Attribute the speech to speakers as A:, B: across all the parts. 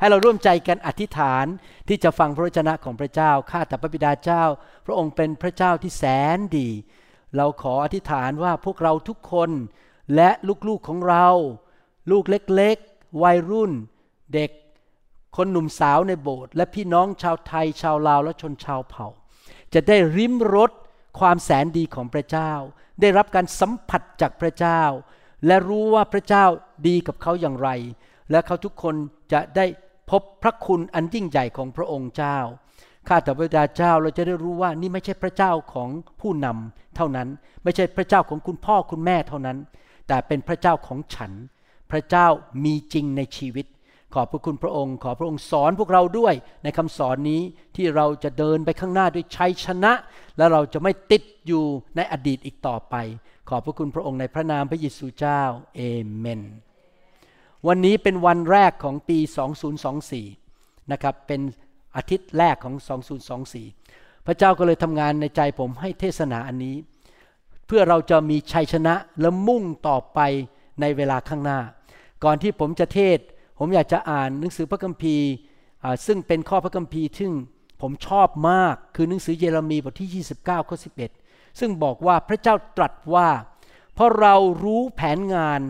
A: ให้เราร่วมใจกันอธิษฐานที่จะฟังพระวจนะของพระเจ้า ข้าแต่พระบิดาเจ้า พระองค์เป็นพระเจ้าที่แสนดี เราขออธิษฐานว่าพวกเราทุกคนและลูกๆของเรา ลูกเล็กๆ วัยรุ่น เด็ก คนหนุ่มสาวในโบสถ์และพี่น้องชาวไทยชาวลาวและชนชาวเผ่า จะได้ริมรสความแสนดีของพระเจ้า ได้รับการสัมผัสจากพระเจ้า และรู้ว่าพระเจ้าดีกับเขาอย่างไร และเขาทุกคนจะได้ พบพระคุณอันยิ่งใหญ่ของพระองค์เจ้า ข้าแต่พระบิดาเจ้าเราจะได้รู้ว่านี่ไม่ใช่พระเจ้าของผู้นำเท่านั้น ไม่ใช่พระเจ้าของคุณพ่อคุณแม่เท่านั้น แต่เป็นพระเจ้าของฉัน พระเจ้ามีจริงในชีวิต ขอบพระคุณพระองค์ ขอพระองค์สอนพวกเราด้วยในคำสอนนี้ที่เราจะเดินไปข้างหน้าด้วยชัยชนะ และเราจะไม่ติดอยู่ในอดีตอีกต่อไป ขอบพระคุณพระองค์ในพระนามพระเยซูเจ้าเอเมน วันนี้เป็นวันแรกของปี 2024 นะครับ เป็นอาทิตย์แรกของ 2024 พระเจ้าก็เลยทำงานในใจผมให้เทศนาอันนี้ เพื่อเราจะมีชัยชนะและมุ่งต่อไปในเวลาข้างหน้า ก่อนที่ผมจะเทศ ผมอยากจะอ่านหนังสือพระคัมภีร์ซึ่งเป็นข้อพระคัมภีร์ซึ่งผมชอบมากคือหนังสือเยเรมีบทที่ 29 ข้อ 11 ซึ่งบอกว่าพระเจ้าตรัสว่า เพราะเรารู้แผนงาน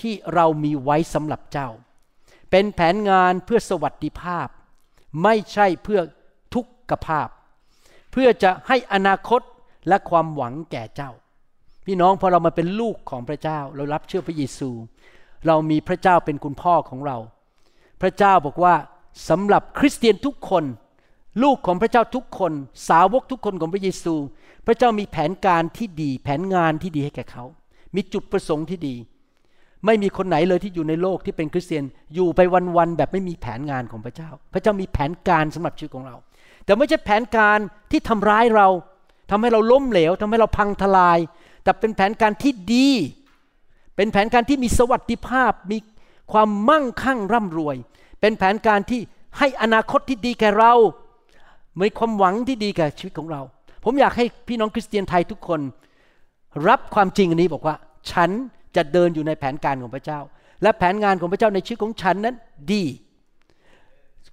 A: ที่เรามีไว้สำหรับเจ้า เป็นแผนงานเพื่อสวัสดิภาพ ไม่ใช่เพื่อทุกขภาพ เพื่อจะให้อนาคตและความหวังแก่เจ้า พี่น้องพอเรามาเป็นลูกของพระเจ้า เรารับเชื่อพระเยซู เรามีพระเจ้าเป็นคุณพ่อของเรา พระเจ้าบอกว่าสำหรับคริสเตียนทุกคน ลูกของพระเจ้าทุกคน สาวกทุกคนของพระเยซู พระเจ้ามีแผนการที่ดี แผนงานที่ดีให้แก่เขา มีจุดประสงค์ที่ดี ไม่มีคนไหนเลยที่อยู่ในโลกที่เป็นคริสเตียนอยู่ไปวันๆแบบไม่มีแผนงานของพระเจ้า พระเจ้ามีแผนการสำหรับชีวิตของเรา แต่ไม่ใช่แผนการที่ทำร้ายเราทำให้เราล้มเหลวทำให้เราพังทลาย แต่เป็นแผนการที่ดี เป็นแผนการที่มีสวัสดิภาพมีความมั่งคั่งร่ำรวย เป็นแผนการที่ให้อนาคตที่ดีแก่เรามีความหวังที่ดีแก่ชีวิตของเรา ผมอยากให้พี่น้องคริสเตียนไทยทุกคน รับความจริงอันนี้บอกว่า ฉัน จะเดินอยู่ในแผนการของพระเจ้า และแผนงานของพระเจ้าในชีวิตของฉันนั้นดี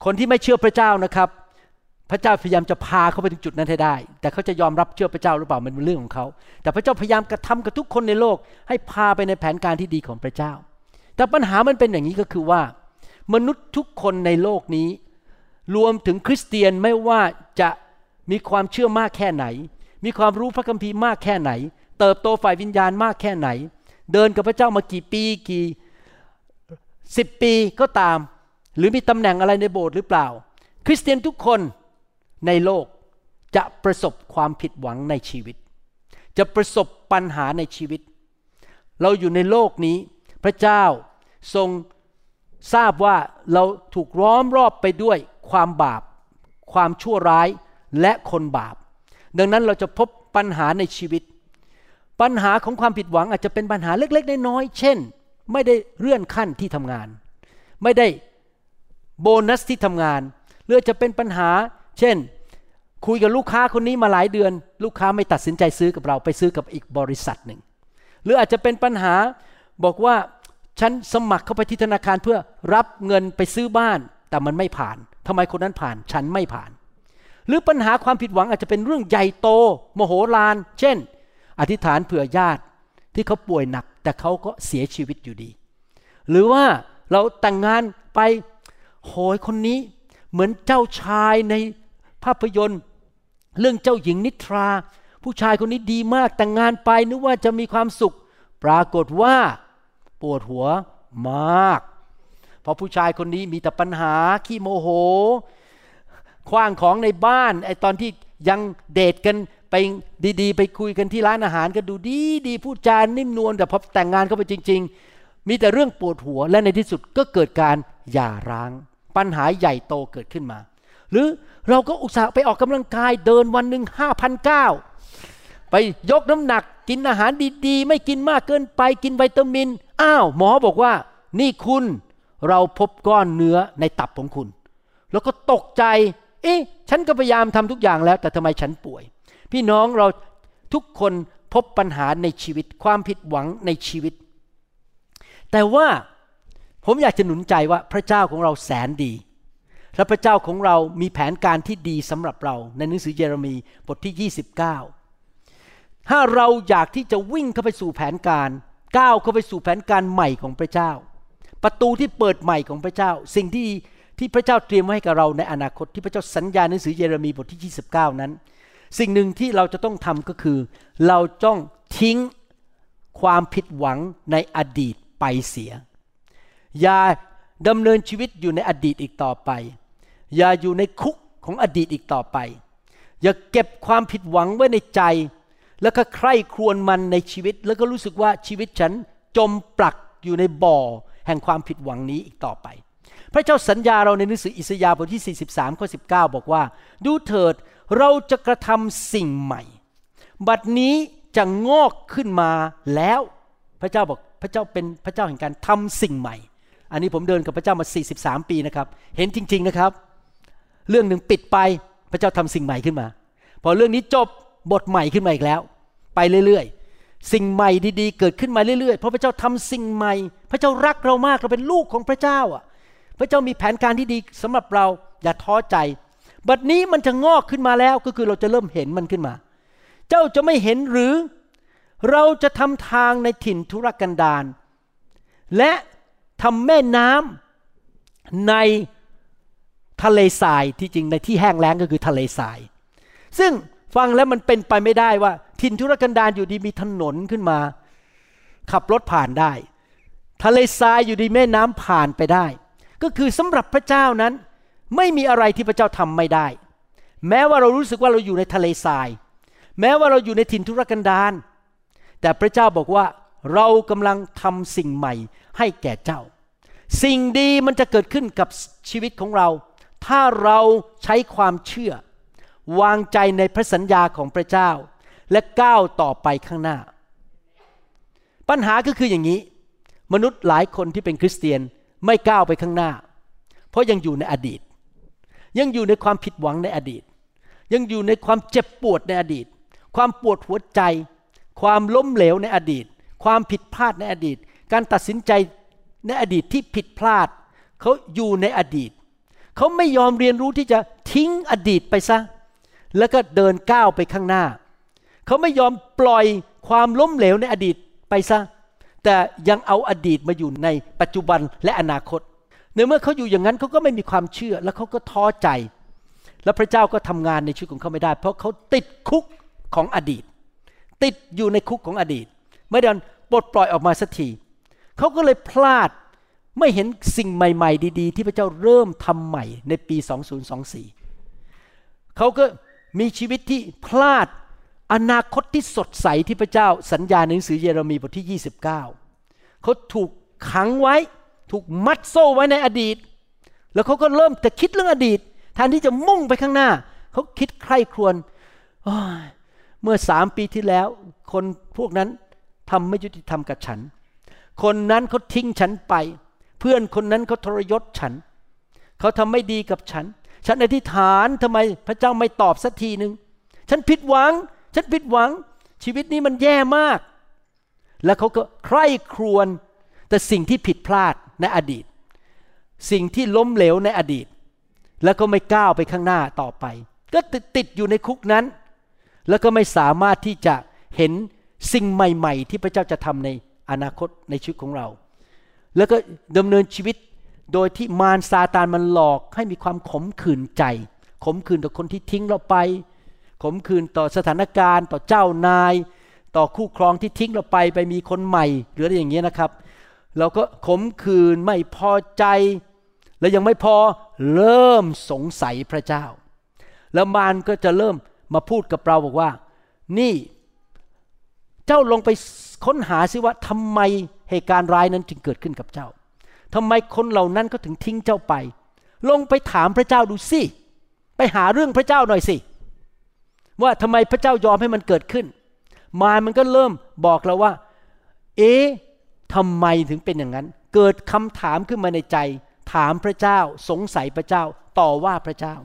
A: คนที่ไม่เชื่อพระเจ้านะครับ พระเจ้าพยายามจะพาเขาไปถึงจุดนั้นให้ได้ แต่เขาจะยอมรับเชื่อพระเจ้าหรือเปล่ามันเป็นเรื่องของเขา แต่พระเจ้าพยายามกระทำกับทุกคนในโลก ให้พาไปในแผนการที่ดีของพระเจ้า แต่ปัญหามันเป็นอย่างนี้ก็คือว่า มนุษย์ทุกคนในโลกนี้ รวมถึงคริสเตียนไม่ว่าจะมีความเชื่อมากแค่ไหน มีความรู้พระคัมภีร์มากแค่ไหน เติบโตฝ่ายวิญญาณมากแค่ไหน เดินกับพระเจ้ามากี่ปีกี่สิบปีก็ตาม หรือมีตำแหน่งอะไรในโบสถ์หรือเปล่า คริสเตียนทุกคนในโลกจะประสบความผิดหวังในชีวิต จะประสบปัญหาในชีวิต เราอยู่ในโลกนี้ พระเจ้าทรงทราบว่าเราถูกร้อมรอบไปด้วยความบาป ความชั่วร้ายและคนบาป ดังนั้นเราจะพบปัญหาในชีวิต ปัญหาของความผิดหวังอาจจะเป็นปัญหาเล็กๆน้อยๆเช่น ไม่ได้เลื่อนขั้นที่ทำงาน ไม่ได้โบนัสที่ทำงานหรือจะเป็นปัญหา เช่น คุยกับลูกค้าคนนี้มาหลายเดือน ลูกค้าไม่ตัดสินใจซื้อกับเราไปซื้อกับอีกบริษัทหนึ่ง หรืออาจจะเป็นปัญหาบอกว่าฉันสมัครเข้าไปที่ธนาคารเพื่อรับเงินไปซื้อบ้าน แต่มันไม่ผ่านทำไมคนนั้นผ่านฉันไม่ผ่าน หรือปัญหาความผิดหวังอาจจะเป็นเรื่องใหญ่โต โมโหลาน เช่น อธิษฐานเผื่อญาติที่เขาป่วยหนัก แต่เขาก็เสียชีวิตอยู่ดี หรือว่าเราแต่งงานไปโหยคนนี้เหมือนเจ้าชายในภาพยนตร์ เรื่องเจ้าหญิงนิทรา ผู้ชายคนนี้ดีมากแต่งงานไปนึกว่าจะมีความสุข ปรากฏว่าปวดหัวมาก เพราะผู้ชายคนนี้มีแต่ปัญหาขี้โมโหคว้างของในบ้านไอตอนที่ยังเดทกัน ไปดีๆ ไปคุยกันที่ร้านอาหารก็ดูดีดีพูดจานนิ่มนวลแต่พอแต่งงานเข้าไปจริง ๆ มีแต่เรื่องปวดหัวและในที่สุดก็เกิดการหย่าร้าง ปัญหาใหญ่โตเกิดขึ้นมา หรือเราก็อุตส่าห์ไปออกกำลังกายเดินวันหนึ่งห้าพันเก้าไปยกน้ำหนักกินอาหารดีๆ ไม่กินมากเกินไปกินวิตามิน อ้าว หมอบอกว่า นี่คุณเราพบก้อนเนื้อในตับของคุณ แล้วก็ตกใจ เอ๊ะ ฉันก็พยายามทำทุกอย่างแล้ว แต่ทำไมฉันป่วย พี่น้องเราทุกคนพบปัญหาในชีวิต ความผิดหวังในชีวิต แต่ว่าผมอยากจะหนุนใจว่าพระเจ้าของเราแสนดี และพระเจ้าของเรามีแผนการที่ดีสำหรับเรา ในหนังสือเยเรมีบทที่ 29 ถ้าเราอยากที่จะวิ่งเข้าไปสู่แผนการก้าวเข้าไปสู่แผนการใหม่ของพระเจ้า ประตูที่เปิดใหม่ของพระเจ้า สิ่งที่ที่พระเจ้าเตรียมไว้ให้กับเราในอนาคตที่พระเจ้าสัญญาในหนังสือเยเรมีบทที่ 29 นั้น สิ่งหนึ่งที่เราจะต้องทำก็คือ เราต้องทิ้งความผิดหวังในอดีตไปเสีย อย่าดำเนินชีวิตอยู่ในอดีตอีกต่อไป อย่าอยู่ในคุกของอดีตอีกต่อไป อย่าเก็บความผิดหวังไว้ในใจ แล้วก็ใคร่ครวญมันในชีวิต แล้วก็รู้สึกว่าชีวิตฉันจมปลักอยู่ในบ่อแห่งความผิดหวังนี้อีกต่อไป พระเจ้าสัญญาเราในหนังสืออิสยาห์บทที่ 43ข้อ19 บอกว่า ดูเถิด เราจะกระทำสิ่งใหม่ บัดนี้จะงอกขึ้นมาแล้ว พระเจ้าบอกพระเจ้าเป็นพระเจ้าแห่งการทำสิ่งใหม่ อันนี้ผมเดินกับพระเจ้ามา 43 ปีนะครับ เห็นจริง ๆนะครับ เรื่องหนึ่งปิดไปพระเจ้าทำสิ่งใหม่ขึ้นมา พอเรื่องนี้จบบทใหม่ขึ้นมาอีกแล้ว ไปเรื่อยๆ สิ่งใหม่ดีๆ เกิดขึ้นมาเรื่อยๆ เพราะพระเจ้าทำสิ่งใหม่ พระเจ้ารักเรามากเราเป็นลูกของพระเจ้าอะ พระเจ้ามีแผนการที่ดีสำหรับเราอย่าท้อใจ บัดนี้มันจะงอกขึ้นมาแล้วก็คือเราจะเริ่มเห็นมันขึ้นมา เจ้าจะไม่เห็นหรือเราจะทำทางในถิ่นทุรกันดารและทำแม่น้ำในทะเลทรายที่จริงในที่แห้งแล้งก็คือทะเลทราย ซึ่งฟังแล้วมันเป็นไปไม่ได้ว่า ถิ่นทุรกันดารอยู่ดีมีถนนขึ้นมา ขับรถผ่านได้ ทะเลทรายอยู่ดีแม่น้ำผ่านไปได้ ก็คือสำหรับพระเจ้านั้น ไม่มีอะไรที่พระเจ้าทำไม่ได้ แม้ว่าเรารู้สึกว่าเราอยู่ในทะเลทราย แม้ว่าเราอยู่ในถิ่นทุรกันดารแต่พระเจ้าบอกว่าเรากำลังทำสิ่งใหม่ให้แก่เจ้า สิ่งดีมันจะเกิดขึ้นกับชีวิตของเรา ถ้าเราใช้ความเชื่อ วางใจในพระสัญญาของพระเจ้า และก้าวต่อไปข้างหน้า ปัญหาก็คืออย่างนี้ มนุษย์หลายคนที่เป็นคริสเตียนไม่ก้าวไปข้างหน้า เพราะยังอยู่ในอดีต ยังอยู่ในความผิดหวังในอดีต ยังอยู่ในความเจ็บปวดในอดีต ความปวดหัวใจ ความล้มเหลวในอดีต ความผิดพลาดในอดีต การตัดสินใจในอดีตที่ผิดพลาด เขาอยู่ในอดีต เขาไม่ยอมเรียนรู้ที่จะทิ้งอดีตไปซะ แล้วก็เดินก้าวไปข้างหน้า เขาไม่ยอมปล่อยความล้มเหลวในอดีตไปซะ แต่ยังเอาอดีตมาอยู่ในปัจจุบันและอนาคต ในเมื่อเขาอยู่อย่างนั้นเขาก็ไม่มีความเชื่อ แล้วเขาก็ท้อใจ แล้วพระเจ้าก็ทำงานในชีวิตของเขาไม่ได้ เพราะเขาติดคุกของอดีต ติดอยู่ในคุกของอดีต ไม่ได้ปลดปล่อยออกมาสักทีเขาก็เลยพลาดไม่เห็นสิ่งใหม่ ๆ ดีๆ ที่พระเจ้าเริ่มทำใหม่ในปี 2024 เขาก็มีชีวิตที่พลาดอนาคตที่สดใสที่พระเจ้าสัญญาในหนังสือเยเรมีบทที่ 29 เขาถูกขังไว้ ถูกมัดโซ่ไว้ในอดีต แล้วเขาก็เริ่มจะคิดเรื่องอดีตแทนที่จะมุ่งไปข้างหน้า เขาคิดใคร่ครวญเมื่อสามปีที่แล้ว คนพวกนั้นทำไม่ยุติธรรมกับฉัน คนนั้นเขาทิ้งฉันไป เพื่อนคนนั้นเขาทรยศฉัน เขาทำไม่ดีกับฉัน ฉันอธิษฐานทำไมพระเจ้าไม่ตอบสักทีหนึ่งฉันผิดหวัง ฉันผิดหวัง ชีวิตนี้มันแย่มาก แล้วเขาก็ใคร่ครวญแต่สิ่งที่ผิดพลาด ในอดีต สิ่งที่ล้มเหลวในอดีต แล้วก็ไม่ก้าวไปข้างหน้าต่อไป ก็ติดอยู่ในคุกนั้น แล้วก็ไม่สามารถที่จะเห็นสิ่งใหม่ ๆ ที่พระเจ้าจะทำในอนาคตในชีวิตของเรา แล้วก็ดำเนินชีวิตโดยที่มารซาตานมันหลอกให้มีความขมขื่นใจ ขมขื่นต่อคนที่ทิ้งเราไป ขมขื่นต่อสถานการณ์ ต่อเจ้านาย ต่อคู่ครองที่ทิ้งเราไปไปมีคนใหม่หรืออะไรอย่างเงี้ยนะครับ เราก็ขมขื่นไม่พอใจ แล้วยังไม่พอเริ่มสงสัยพระเจ้า แล้วมารก็จะเริ่มมาพูดกับเราบอกว่า นี่ เจ้าลงไปค้นหาซิว่าทำไมเหตุการณ์ร้ายนั้นจึงเกิดขึ้นกับเจ้าทำไมคนเหล่านั้นก็ถึงทิ้งเจ้าไป ลงไปถามพระเจ้าดูสิไปหาเรื่องพระเจ้าหน่อยสิ ว่าทำไมพระเจ้ายอมให้มันเกิดขึ้น มารมันก็เริ่มบอกเราว่า เอ๊ ทำไมถึงเป็นอย่างนั้น เกิดคำถามขึ้นมาในใจ ถามพระเจ้า สงสัยพระเจ้า ต่อว่าพระเจ้า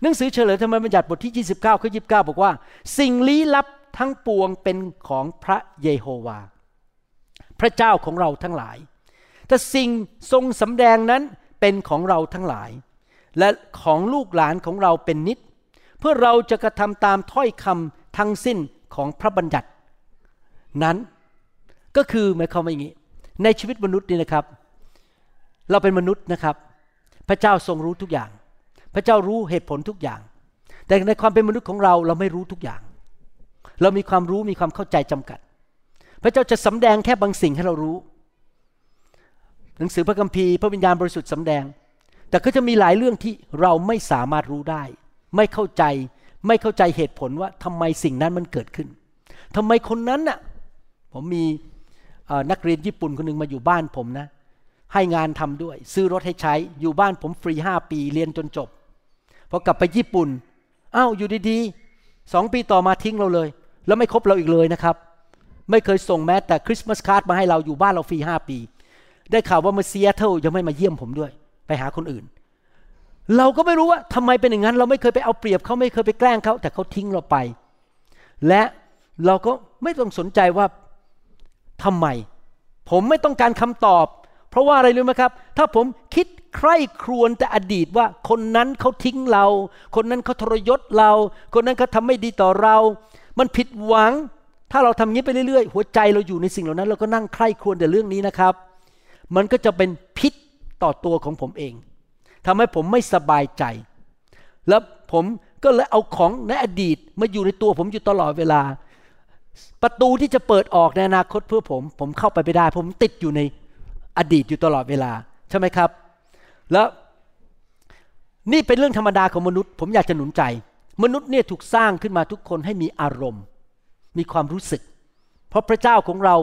A: หนังสือเฉลยธรรมบัญญัติบทที่ 29ข้อ29 บอกว่า สิ่งลี้ลับทั้งปวงเป็นของพระเยโฮวา พระเจ้าของเราทั้งหลาย แต่สิ่งทรงสำแดงนั้นเป็นของเราทั้งหลาย และของลูกหลานของเราเป็นนิด เพื่อเราจะกระทำตามถ้อยคำทั้งสิ้นของพระบัญญัติ นั้นก็คือหมายความว่าอย่างนี้ ในชีวิตมนุษย์นี่นะครับ เราเป็นมนุษย์นะครับ พระเจ้าทรงรู้ทุกอย่าง พระเจ้ารู้เหตุผลทุกอย่าง แต่ในความเป็นมนุษย์ของเราเราไม่รู้ทุกอย่าง เรามีความรู้มีความเข้าใจจำกัด พระเจ้าจะสำแดงแค่บางสิ่งให้เรารู้ หนังสือพระคัมภีร์พระวิญญาณบริสุทธิ์สำแดง แต่ก็จะมีหลายเรื่องที่เราไม่สามารถรู้ได้ ไม่เข้าใจไม่เข้าใจเหตุผลว่าทำไมสิ่งนั้นมันเกิดขึ้นทำไมคนนั้นน่ะผมมี นักเรียนญี่ปุ่นคนหนึ่งมาอยู่บ้านผมนะ ให้งานทำด้วย ซื้อรถให้ใช้อยู่บ้านผมฟรีห้าปีเรียนจนจบพอกลับไปญี่ปุ่นอ้าวอยู่ดีๆสองปีต่อมาทิ้งเราเลย แล้วไม่คบเราอีกเลยนะครับ ไม่เคยส่งแม้แต่คริสต์มาสการ์ดมาให้เราอยู่บ้านเราฟรีห้าปี ได้ข่าวว่ามาเซียเทิลยังไม่มาเยี่ยมผมด้วย ไปหาคนอื่น เราก็ไม่รู้ว่าทำไมเป็นอย่างนั้น เราไม่เคยไปเอาเปรียบเขาไม่เคยไปแกล้งเขาแต่เขาทิ้งเราไป และเราก็ไม่ต้องสนใจว่า ทำไม ผมไม่ต้องการคำตอบ เพราะว่าอะไรรู้ไหมครับ ถ้าผมคิดใคร่ครวญแต่อดีตว่าคนนั้นเขาทิ้งเรา คนนั้นเขาทรยศเรา คนนั้นเขาทาไม่ดีต่อเรา มันผิดหวัง ถ้าเราทำงี้ไปเรื่อยๆ หัวใจเราอยู่ในสิ่งเหล่านั้น เราก็นั่งใคร่ครวญแต่เรื่องนี้นะครับ มันก็จะเป็นพิษต่อตัวของผมเองทำให้ผมไม่สบายใจ แล้วผมก็เลยเอาของในอดีตมาอยู่ในตัวผมอยู่ตลอดเวลา ประตูที่จะเปิดออกในอนาคตเพื่อผม ผมเข้าไปไม่ได้ ผมติดอยู่ในอดีตอยู่ตลอดเวลา ใช่ไหมครับ แล้วนี่เป็นเรื่องธรรมดาของมนุษย์ ผมอยากจะหนุนใจ มนุษย์เนี่ยถูกสร้างขึ้นมาทุกคนให้มีอารมณ์ มีความรู้สึก เพราะพระเจ้าของเรา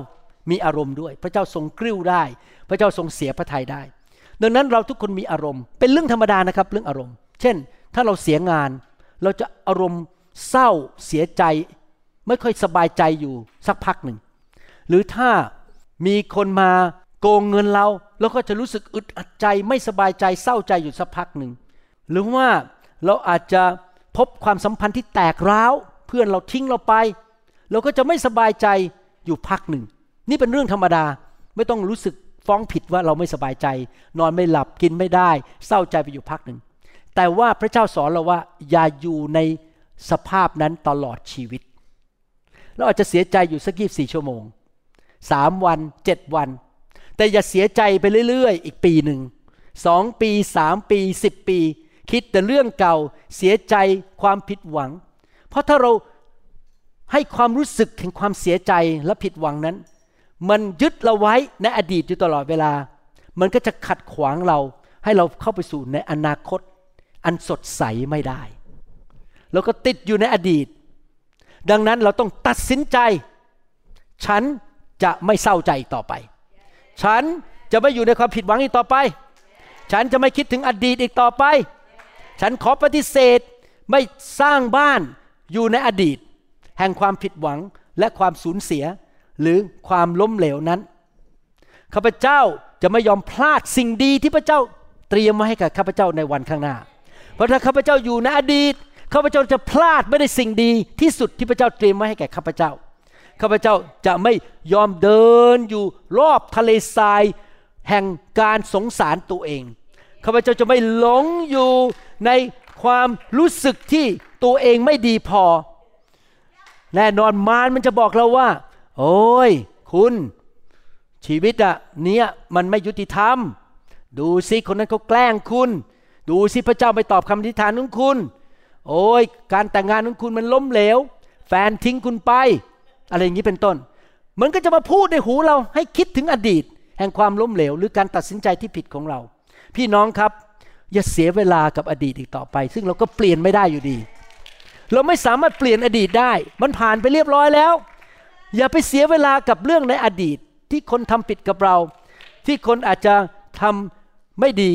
A: มีอารมณ์ด้วย พระเจ้าทรงกริ้วได้ พระเจ้าทรงเสียพระทัยได้ ดังนั้นเราทุกคนมีอารมณ์ เป็นเรื่องธรรมดานะครับ เรื่องอารมณ์ เช่น ถ้าเราเสียงาน เราจะอารมณ์เศร้าเสียใจ ไม่ค่อยสบายใจอยู่สักพักหนึ่ง หรือถ้ามีคนมาโกงเงินเราเราก็จะรู้สึกอึดอัดใจไม่สบายใจเศร้าใจอยู่สักพักหนึ่ง หรือว่าเราอาจจะพบความสัมพันธ์ที่แตกร้าว เพื่อนเราทิ้งเราไป เราก็จะไม่สบายใจอยู่พักหนึ่ง นี่เป็นเรื่องธรรมดาไม่ต้องรู้สึกฟ้องผิดว่าเราไม่สบายใจ นอนไม่หลับกินไม่ได้ เศร้าใจไปอยู่พักหนึ่งแต่ว่าพระเจ้าสอนเราว่า อย่าอยู่ในสภาพนั้นตลอดชีวิต เราอาจจะเสียใจอยู่สักยี่สี่ชั่วโมงสามวันเจ็ดวัน แต่อย่าเสียใจไปเรื่อยๆ อีกปีหนึ่งสองปีสามปีสิบปี คิดแต่เรื่องเก่าเสียใจความผิดหวัง เพราะถ้าเราให้ความรู้สึกแห่งความเสียใจและผิดหวังนั้น มันยึดเราไว้ในอดีตอยู่ตลอดเวลา มันก็จะขัดขวางเรา ให้เราเข้าไปสู่ในอนาคต อันสดใสไม่ได้เราก็ติดอยู่ในอดีต ดังนั้นเราต้องตัดสินใจ ฉันจะไม่เศร้าใจต่อไป ฉันจะไม่อยู่ในความผิดหวังอีกต่อไป ฉันจะไม่คิดถึงอดีตอีกต่อไป ฉันขอปฏิเสธไม่สร้างบ้านอยู่ในอดีต แห่งความผิดหวังและความสูญเสียหรือความล้มเหลวนั้นข้าพเจ้าจะไม่ยอมพลาดสิ่งดีที่พระเจ้าเตรียมมาให้กับข้าพเจ้าในวันข้างหน้า เพราะถ้าข้าพเจ้าอยู่ในอดีต ข้าพเจ้าจะพลาดไม่ได้สิ่งดีที่สุดที่พระเจ้าเตรียมไว้ให้แก่ข้าพเจ้า ข้าพเจ้าจะไม่ยอมเดินอยู่รอบทะเลทรายแห่งการสงสารตัวเอง ข้าพเจ้าจะไม่หลงอยู่ในความรู้สึกที่ตัวเองไม่ดีพอ แน่นอนมารมันจะบอกเราว่า โอ้ย คุณชีวิตอะเนี้ยมันไม่ยุติธรรม ดูสิคนนั้นเขาแกล้งคุณ ดูสิพระเจ้าไม่ตอบคำอธิษฐานของคุณ โอ้ยการแต่งงานของคุณมันล้มเหลว แฟนทิ้งคุณไป อะไรอย่างนี้เป็นต้น มันก็จะมาพูดในหูเราให้คิดถึงอดีต แห่งความล้มเหลว หรือการตัดสินใจที่ผิดของเรา พี่น้องครับอย่าเสียเวลากับอดีตอีกต่อไป ซึ่งเราก็เปลี่ยนไม่ได้อยู่ดี เราไม่สามารถเปลี่ยนอดีตได้ มันผ่านไปเรียบร้อยแล้ว อย่าไปเสียเวลากับเรื่องในอดีต ที่คนทำผิดกับเรา ที่คนอาจจะทำไม่ดี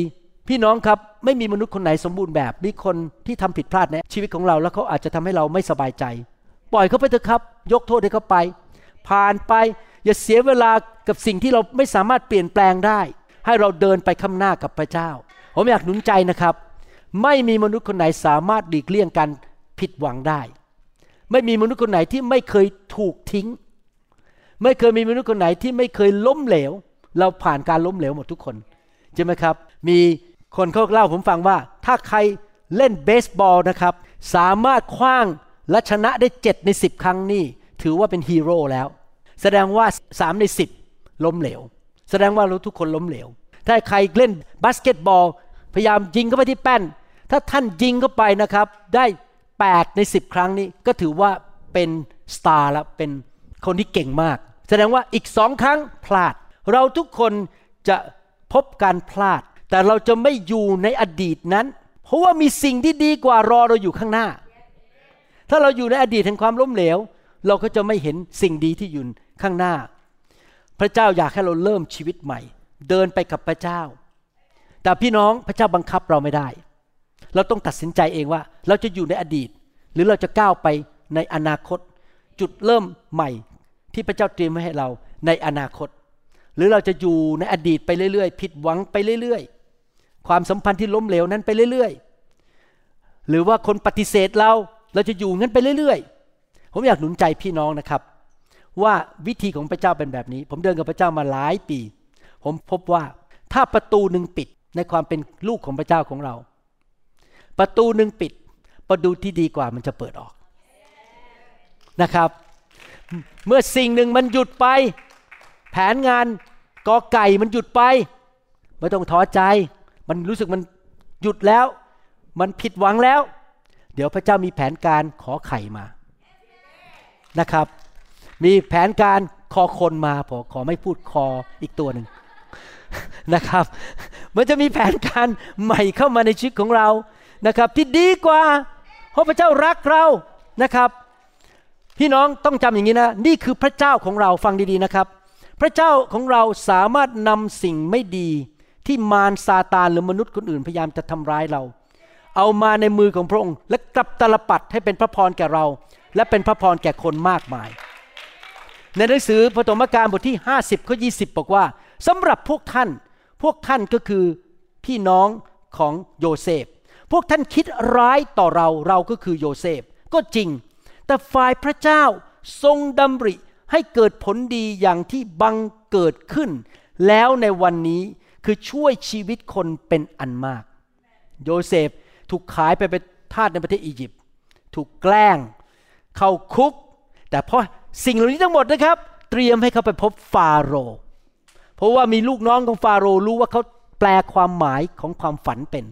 A: พี่น้องครับ ไม่มีมนุษย์คนไหนสมบูรณ์แบบ มีคนที่ทำผิดพลาดในชีวิตของเราแล้วเขาอาจจะทำให้เราไม่สบายใจ ปล่อยเขาไปเถอะครับ ยกโทษให้เขาไป ผ่านไปอย่าเสียเวลากับสิ่งที่เราไม่สามารถเปลี่ยนแปลงได้ ให้เราเดินไปข้างหน้ากับพระเจ้า ผมอยากหนุนใจนะครับ ไม่มีมนุษย์คนไหนสามารถหลีกเลี่ยงการผิดหวังได้ ไม่มีมนุษย์คนไหนที่ไม่เคยถูกทิ้ง ไม่เคยมีมนุษย์คนไหนที่ไม่เคยล้มเหลว เราผ่านการล้มเหลวหมดทุกคนใช่ไหมครับ มี คนเขาเล่าผมฟังว่า ถ้าใครเล่นเบสบอลนะครับ สามารถขว้างและชนะได้เจ็ดในสิบครั้งนี่ถือว่าเป็นฮีโร่แล้ว แสดงว่าสามในสิบล้มเหลว แสดงว่าเราทุกคนล้มเหลว ถ้าใครเล่นบาสเกตบอล พยายามยิงเข้าไปที่แป้น ถ้าท่านยิงเข้าไปนะครับ ได้ 8 ใน 10 ครั้งนี้ก็ถือว่าเป็นสตาร์แล้วเป็นคนที่เก่งมาก แสดงว่าอีกสองครั้งพลาด เราทุกคนจะพบการพลาด แต่เราจะไม่อยู่ในอดีตนั้น เพราะว่ามีสิ่งที่ดีกว่ารอเราอยู่ข้างหน้า ถ้าเราอยู่ในอดีตแห่งความล้มเหลว เราก็จะไม่เห็นสิ่งดีที่อยู่ข้างหน้า พระเจ้าอยากให้เราเริ่มชีวิตใหม่ เดินไปกับพระเจ้า แต่พี่น้องพระเจ้าบังคับเราไม่ได้ เราต้องตัดสินใจเองว่า เราจะอยู่ในอดีต หรือเราจะก้าวไปในอนาคต จุดเริ่มใหม่ที่พระเจ้าเตรียมไว้ให้เราในอนาคต หรือเราจะอยู่ในอดีตไปเรื่อยๆ ผิดหวังไปเรื่อยๆ ความสัมพันธ์ที่ล้มเหลวนั้นไปเรื่อยๆ หรือว่าคนปฏิเสธเราเราจะอยู่งั้นไปเรื่อยๆ ผมอยากหนุนใจพี่น้องนะครับ ว่าวิธีของพระเจ้าเป็นแบบนี้ ผมเดินกับพระเจ้ามาหลายปี ผมพบว่าถ้าประตูหนึ่งปิดในความเป็นลูกของพระเจ้าของเรา ประตูหนึ่งปิด ประตูที่ดีกว่ามันจะเปิดออกนะครับ เมื่อสิ่งหนึ่งมันหยุดไป แผนงานกอไก่มันหยุดไป ไม่ต้องท้อใจ มันรู้สึกมันหยุดแล้ว มันผิดหวังแล้ว เดี๋ยวพระเจ้ามีแผนการขอไข่มานะครับ มีแผนการคอคนมาพอขอไม่พูดคออีกตัวหนึ่งนะครับ มันจะมีแผนการใหม่เข้ามาในชีวิตของเรานะครับ ที่ดีกว่าเพราะพระเจ้ารักเรานะครับ พี่น้องต้องจำอย่างนี้นะนี่คือพระเจ้าของเราฟังดีๆนะครับ พระเจ้าของเราสามารถนำสิ่งไม่ดี ที่มารซาตานหรือมนุษย์คนอื่นพยายามจะทำร้ายเรา เอามาในมือของพระองค์ และกลับตลปัดให้เป็นพระพรแก่เรา และเป็นพระพรแก่คนมากมาย ในหนังสือพระธรรมกาลบทที่ 50ข้อ20 บอกว่าสำหรับพวกท่าน พวกท่านก็คือพี่น้องของโยเซฟ พวกท่านคิดร้ายต่อเราเราก็คือโยเซฟ ก็จริง แต่ฝ่ายพระเจ้าทรงดำริให้เกิดผลดีอย่างที่บังเกิดขึ้น แล้วในวันนี้ คือช่วยชีวิตคนเป็นอันมาก โยเซฟถูกขายไปเป็นทาสในประเทศอียิปต์ถูกแกล้ง เข้าคุก แต่เพราะสิ่งเหล่านี้ทั้งหมดนะครับ เตรียมให้เขาไปพบฟาโรห์เพราะว่ามีลูกน้องของฟาโรห์รู้ว่าเขาแปลความหมายของความฝันเป็น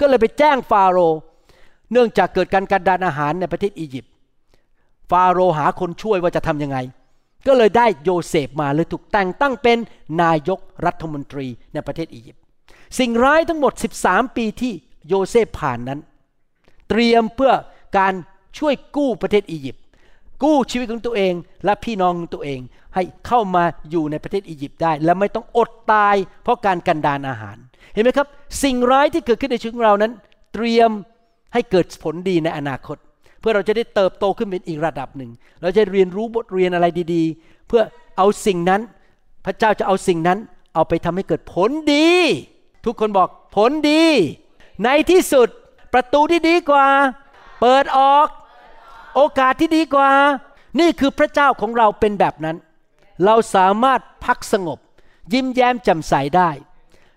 A: ก็เลยไปแจ้งฟาโรห์เนื่องจากเกิดการการดานอาหารในประเทศอียิปต์ฟาโรห์หาคนช่วยว่าจะทำยังไง ก็เลยได้โยเซฟมาเลยถูกแต่งตั้งเป็นนายกรัฐมนตรีในประเทศอียิปต์สิ่งร้ายทั้งหมด 13 ปีที่โยเซฟผ่านนั้น เตรียมเพื่อการช่วยกู้ประเทศอียิปต์กู้ชีวิตของตัวเองและพี่น้องของตัวเอง ให้เข้ามาอยู่ในประเทศอียิปต์ได้ และไม่ต้องอดตายเพราะการกันดารอาหาร เห็นไหมครับ สิ่งร้ายที่เกิดขึ้นในชีวิตของเรานั้น เตรียมให้เกิดผลดีในอนาคต เพื่อเราจะได้เติบโตขึ้นเป็นอีกระดับหนึ่ง เราจะเรียนรู้บทเรียนอะไรดีๆ เพื่อเอาสิ่งนั้น พระเจ้าจะเอาสิ่งนั้น เอาไปทำให้เกิดผลดี ทุกคนบอกผลดี ในที่สุดประตูที่ดีกว่า เปิดออก โอกาสที่ดีกว่า นี่คือพระเจ้าของเราเป็นแบบนั้น เราสามารถพักสงบ ยิ้มแย้มแจ่มใสได้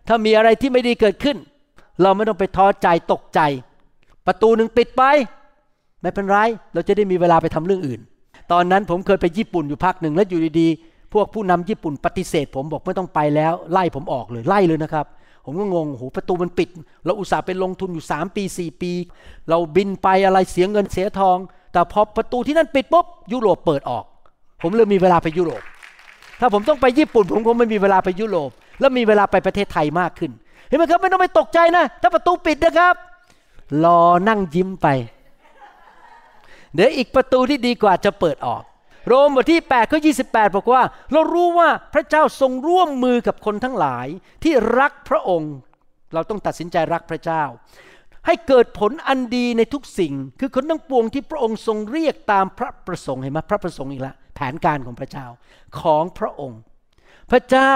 A: ถ้ามีอะไรที่ไม่ดีเกิดขึ้น เราไม่ต้องไปท้อใจตกใจ ประตูหนึ่งปิดไป ไม่เป็นไร เราจะได้มีเวลาไปทำเรื่องอื่น ตอนนั้นผมเคยไปญี่ปุ่นอยู่พักหนึ่งแล้วอยู่ดีๆ พวกผู้นำญี่ปุ่นปฏิเสธ ผมบอกไม่ต้องไปแล้วไล่ผมออกเลยไล่เลยนะครับ ผมก็งงโหประตูมันปิด เราอุตส่าห์ไปลงทุนอยู่ 3 ปี 4 ปี เราบินไปอะไรเสียเงินเสียทอง แต่พอประตูที่นั่นปิดปุ๊บยุโรปเปิดออก ผมเลยมีเวลาไปยุโรป ถ้าผมต้องไปญี่ปุ่น ผมคงไม่มีเวลาไปยุโรป แล้วมีเวลาไปประเทศไทยมากขึ้น เห็นไหมครับไม่ต้องไปตกใจนะ ถ้าประตูปิดนะครับรอนั่งยิ้มไป เดี๋ยวอีกประตูที่ดีกว่าจะเปิดออก โรมบทที่8ข้อ28 บอกว่า เรารู้ว่าพระเจ้าทรงร่วมมือกับคนทั้งหลายที่รักพระองค์ เราต้องตัดสินใจรักพระเจ้า ให้เกิดผลอันดีในทุกสิ่ง คือคนทั้งปวงที่พระองค์ทรงเรียกตามพระประสงค์เห็นไหมพระประสงค์อีกล้วแผนการของพระเจ้าของพระองค์ พระเจ้า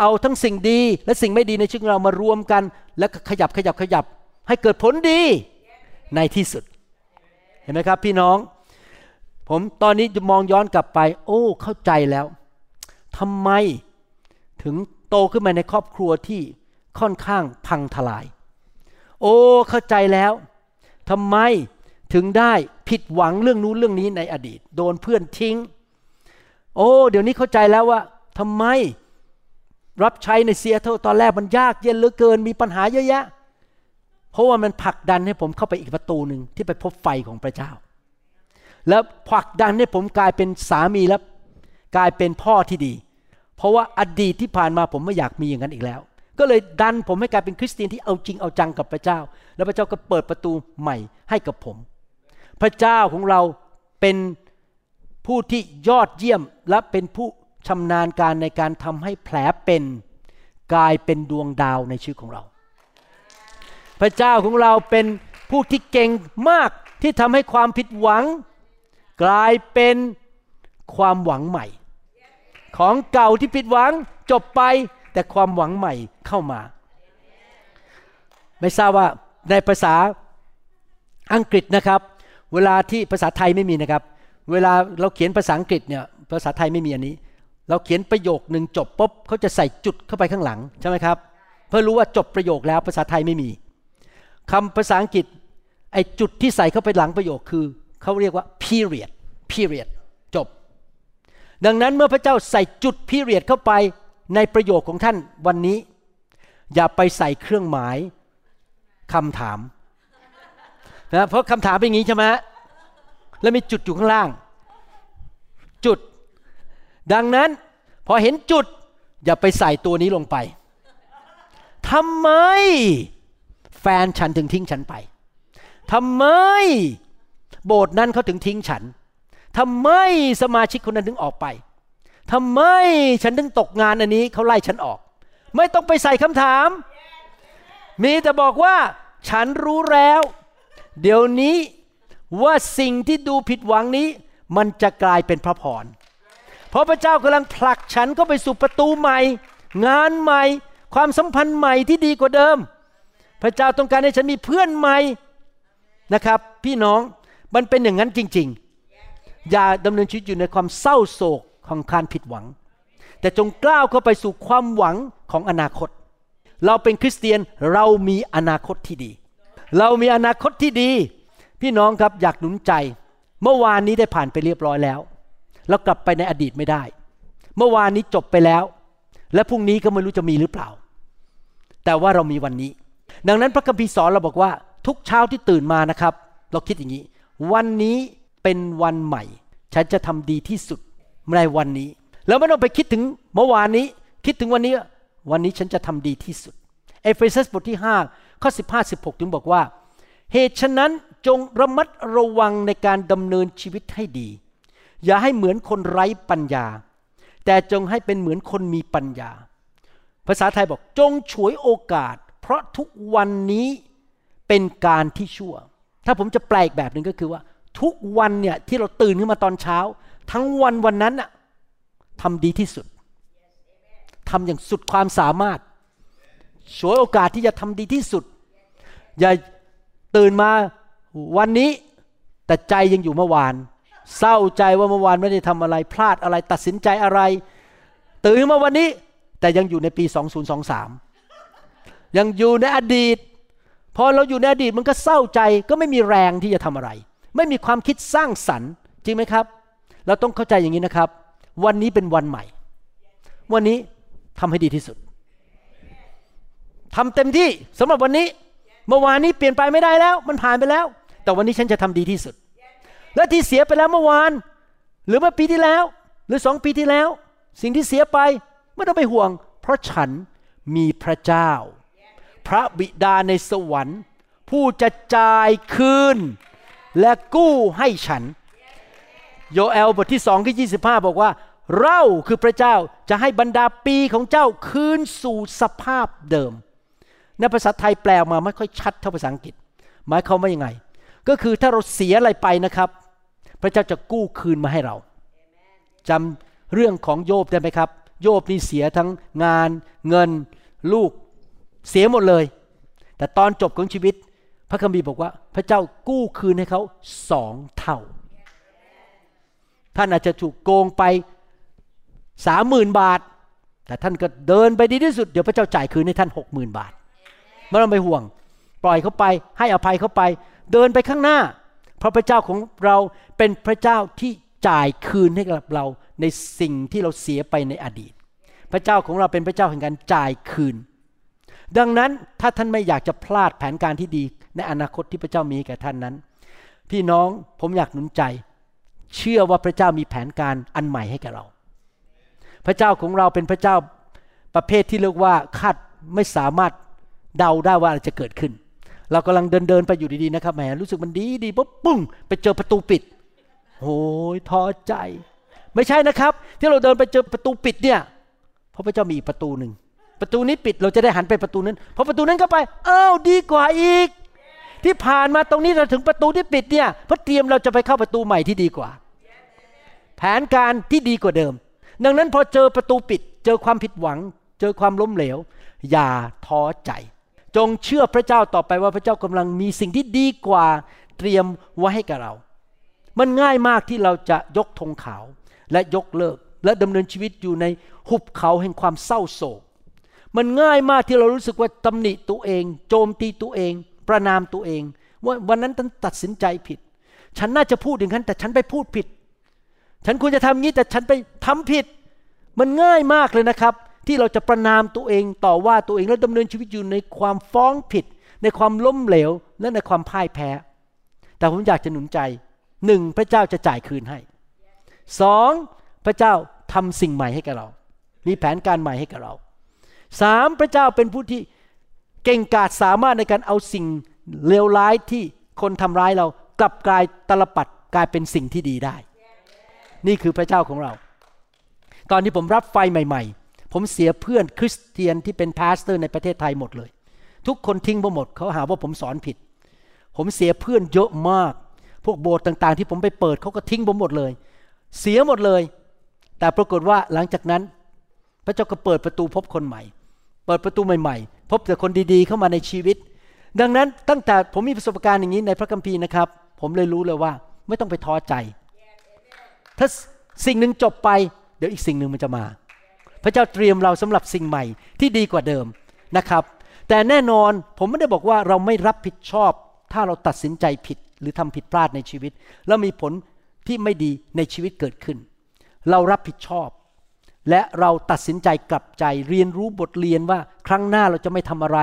A: เอาทั้งสิ่งดีและสิ่งไม่ดีในชีวิตเรามารวมกัน แล้วขยับขยับขยับ ให้เกิดผลดีในที่สุด เห็นไหมครับ พี่น้อง ผมตอนนี้จะมองย้อนกลับไป โอ้ เข้าใจแล้วทำไมถึงโตขึ้นมาในครอบครัวที่ค่อนข้างพังทลาย โอ้ เข้าใจแล้วทำไมถึงได้ผิดหวังเรื่องนู้นเรื่องนี้ในอดีต โดนเพื่อนทิ้ง โอ้ เดี๋ยวนี้เข้าใจแล้วว่าทำไมรับใช้ในเซียเท่าตอนแรกมันยากเย็นเหลือเกินมีปัญหาเยอะแยะ เพราะว่ามันผลักดันให้ผมเข้าไปอีกประตูหนึ่งที่ไปพบไฟของพระเจ้า แล้วผลักดันให้ผมกลายเป็นสามีแล้วกลายเป็นพ่อที่ดี เพราะว่าอดีตที่ผ่านมาผมไม่อยากมีอย่างนั้นอีกแล้ว ก็เลยดันผมให้กลายเป็นคริสเตียนที่เอาจริงเอาจังกับพระเจ้า แล้วพระเจ้าก็เปิดประตูใหม่ให้กับผม พระเจ้าของเราเป็นผู้ที่ยอดเยี่ยมและเป็นผู้ชำนาญการในการทำให้แผลเป็นกลายเป็นดวงดาวในชีวิตของเรา พระเจ้าของเราเป็นผู้ที่เก่งมากที่ทำให้ความผิดหวัง กลายเป็นความหวังใหม่ ของเก่าที่ผิดหวังจบไปแต่ความหวังใหม่เข้ามา ไม่ทราบว่าในภาษาอังกฤษนะครับ เวลาที่ภาษาไทยไม่มีนะครับ เวลาเราเขียนภาษาอังกฤษเนี่ยภาษาไทยไม่มีอันนี้ เราเขียนประโยคหนึ่งจบปุ๊บเขาจะใส่จุดเข้าไปข้างหลังใช่ไหมครับ เพื่อรู้ว่าจบประโยคแล้วภาษาไทยไม่มี คำภาษาอังกฤษไอ้จุดที่ใส่เข้าไปหลังประโยคคือเขาเรียกว่า period period จบ ดังนั้นเมื่อพระเจ้าใส่จุด period เข้าไปในประโยคของท่านวันนี้ อย่าไปใส่เครื่องหมายคำถามนะเพราะคำถามเป็นอย่างนี้ใช่ไหมแล้วมีจุดอยู่ข้างล่าง จุด ดังนั้นพอเห็นจุด อย่าไปใส่ตัวนี้ลงไปทำไม แฟนฉันถึงทิ้งฉันไปทำไมโบสถ์นั้นเขาถึงทิ้งฉันทำไมสมาชิกคนนั้นถึงออกไปทำไมฉันถึงตกงานอันนี้เขาไล่ฉันออก ไม่ต้องไปใส่คำถาม มีแต่บอกว่า ฉันรู้แล้ว เดี๋ยวนี้ว่าสิ่งที่ดูผิดหวังนี้ มันจะกลายเป็นพระพรเพราะพระเจ้ากำลังผลักฉันเข้าไปสู่ประตูใหม่ งานใหม่ ความสัมพันธ์ใหม่ที่ดีกว่าเดิม พระเจ้าต้องการให้ฉันมีเพื่อนใหม่นะครับ พี่น้องมันเป็นอย่างนั้นจริง ๆ อย่าดำเนินชีวิตอยู่ในความเศร้าโศกของการผิดหวัง แต่จงกล้าวเข้าไปสู่ความหวังของอนาคต เราเป็นคริสเตียนเรามีอนาคตที่ดี เรามีอนาคตที่ดี พี่น้องครับอยากหนุนใจ เมื่อวานนี้ได้ผ่านไปเรียบร้อยแล้ว เรากลับไปในอดีตไม่ได้ เมื่อวานนี้จบไปแล้ว และพรุ่งนี้ก็ไม่รู้จะมีหรือเปล่า แต่ว่าเรามีวันนี้ ดังนั้นพระคัมภีร์สอนเราบอกว่าทุกเช้าที่ตื่นมานะครับ เราคิดอย่างนี้ วันนี้เป็นวันใหม่ ฉันจะทำดีที่สุดในวันนี้ แล้วไม่ต้องไปคิดถึงเมื่อวานนี้ คิดถึงวันนี้ วันนี้ฉันจะทำดีที่สุด เอเฟซัสบทที่ 5 ข้อ 15 16 ถึงบอกว่า เหตุฉะนั้นจงระมัดระวังในการดำเนินชีวิตให้ดี อย่าให้เหมือนคนไร้ปัญญา แต่จงให้เป็นเหมือนคนมีปัญญา ภาษาไทยบอกจงฉวยโอกาส เพราะทุกวันนี้เป็นการที่ชั่ว ถ้าผมจะแปลกแบบหนึ่งก็คือว่า ทุกวันเนี่ยที่เราตื่นขึ้นมาตอนเช้า ทั้งวันวันนั้นอะทำดีที่สุดทำอย่างสุดความสามารถฉวยโอกาสที่จะทำดีที่สุด อย่าตื่นมาวันนี้ แต่ใจยังอยู่เมื่อวาน เศร้าใจว่าเมื่อวานไม่ได้ทำอะไร พลาดอะไรตัดสินใจอะไร ตื่นมาวันนี้ แต่ยังอยู่ในปี 2023 ยังอยู่ในอดีต พอเราอยู่ในอดีตมันก็เศร้าใจ ก็ไม่มีแรงที่จะทำอะไร ไม่มีความคิดสร้างสรรค์ จริงไหมครับ เราต้องเข้าใจอย่างนี้นะครับ วันนี้เป็นวันใหม่ วันนี้ทำให้ดีที่สุดทำเต็มที่สำหรับวันนี้ เมื่อวานนี้เปลี่ยนไปไม่ได้แล้ว มันผ่านไปแล้ว แต่วันนี้ฉันจะทำดีที่สุด และที่เสียไปแล้วเมื่อวาน หรือเมื่อปีที่แล้ว หรือสองปีที่แล้ว สิ่งที่เสียไปไม่ต้องไปห่วง เพราะฉันมีพระเจ้า พระบิดาในสวรรค์ ผู้จะจ่ายคืน และกู้ให้ฉัน โยเอลบทที่สองที่ยี่สิบห้าบอกว่า เราคือพระเจ้าจะให้บรรดาปีของเจ้าคืนสู่สภาพเดิม ในภาษาไทยแปลมาไม่ค่อยชัดเท่าภาษาอังกฤษ หมายความว่ายังไง ก็คือถ้าเราเสียอะไรไปนะครับ พระเจ้าจะกู้คืนมาให้เราจำเรื่องของโยบได้ไหมครับ โยบนี่เสียทั้งงาน เงิน ลูก เสียหมดเลย แต่ตอนจบของชีวิต พระคัมภีร์บอกว่า พระเจ้ากู้คืนให้เขาสองเท่า ท่านอาจจะถูกโกงไปสามหมื่นบาท แต่ท่านก็เดินไปดีที่สุด เดี๋ยวพระเจ้าจ่ายคืนให้ท่านหกหมื่นบาท ไม่ต้องไปห่วง ปล่อยเขาไป ให้อภัยเขาไป เดินไปข้างหน้า เพราะพระเจ้าของเราเป็นพระเจ้าที่จ่ายคืนให้กับเราในสิ่งที่เราเสียไปในอดีต พระเจ้าของเราเป็นพระเจ้าแห่งการจ่ายคืน ดังนั้นถ้าท่านไม่อยากจะพลาดแผนการที่ดี ในอนาคตที่พระเจ้ามีแก่ท่านนั้น พี่น้องผมอยากหนุนใจ เชื่อว่าพระเจ้ามีแผนการอันใหม่ให้แก่เรา พระเจ้าของเราเป็นพระเจ้าประเภทที่เรียกว่าคาดไม่สามารถเดาได้ว่าอะไรจะเกิดขึ้น เรากำลังเดินเดินไปอยู่ดีๆนะครับแหมรู้สึกมันดีดีปุ๊บปุ้งไปเจอประตูปิดโอ้ยท้อใจ ไม่ใช่นะครับ ที่เราเดินไปเจอประตูปิดเนี่ยเพราะพระเจ้ามีอีกประตูหนึ่ง ประตูนี้ปิดเราจะได้หันไปประตูนั้นพอประตูนั้นเข้าไปอ้าวดีกว่าอีก ที่ผ่านมาตรงนี้เราถึงประตูที่ปิดเนี่ยเพื่อเตรียมเราจะไปเข้าประตูใหม่ที่ดีกว่า แผนการที่ดีกว่าเดิม ดังนั้นพอเจอประตูปิด เจอความผิดหวัง เจอความล้มเหลว อย่าท้อใจ จงเชื่อพระเจ้าต่อไปว่าพระเจ้ากำลังมีสิ่งที่ดีกว่าเตรียมไว้ให้กับเรา มันง่ายมากที่เราจะยกธงขาวและยกเลิก และดำเนินชีวิตอยู่ในหุบเขาแห่งความเศร้าโศก มันง่ายมากที่เรารู้สึกว่าตำหนิตัวเอง โจมตีตัวเอง ประนามตัวเอง ว่าวันนั้นฉันตัดสินใจผิด ฉันน่าจะพูดอย่างนั้น แต่ฉันไปพูดผิด ฉันควรจะทำงี้แต่ฉันไปทำผิด มันง่ายมากเลยนะครับ ที่เราจะประนามตัวเองต่อว่าตัวเองแล้วดำเนินชีวิตอยู่ในความฟ้องผิด ในความล้มเหลวและในความพ่ายแพ้ แต่ผมอยากจะหนุนใจหนึ่งพระเจ้าจะจ่ายคืนให้สองพระเจ้าทำสิ่งใหม่ให้กับเรา มีแผนการใหม่ให้กับเรา สามพระเจ้าเป็นผู้ที่เก่งกาจสามารถในการเอาสิ่งเลวร้ายที่คนทำร้ายเรากลับกลายตลบปัดกลายเป็นสิ่งที่ดีได้ นี่คือพระเจ้าของเรา ตอนที่ผมรับไฟใหม่ ๆ ผมเสียเพื่อนคริสเตียนที่เป็น pastor ในประเทศไทยหมดเลย ทุกคนทิ้งผมหมดเขาหาว่าผมสอนผิด ผมเสียเพื่อนเยอะมาก พวกโบสถ์ต่างๆ ที่ผมไปเปิดเขาก็ทิ้งผมหมดเลย เสียหมดเลย แต่ปรากฏว่าหลังจากนั้น พระเจ้าก็เปิดประตูพบคนใหม่ เปิดประตูใหม่ๆ พบแต่คนดีๆเข้ามาในชีวิต ดังนั้นตั้งแต่ผมมีประสบการณ์อย่างนี้ในพระคัมภีร์นะครับ ผมเลยรู้เลยว่าไม่ต้องไปท้อใจ ถ้าสิ่งหนึ่งจบไป เดี๋ยวอีกสิ่งหนึ่งมันจะมา พระเจ้าเตรียมเราสำหรับสิ่งใหม่ที่ดีกว่าเดิมนะครับ แต่แน่นอนผมไม่ได้บอกว่าเราไม่รับผิดชอบ ถ้าเราตัดสินใจผิดหรือทำผิดพลาดในชีวิต แล้วมีผลที่ไม่ดีในชีวิตเกิดขึ้น เรารับผิดชอบ และเราตัดสินใจกลับใจเรียนรู้บทเรียนว่า ครั้งหน้าเราจะไม่ทำอะไร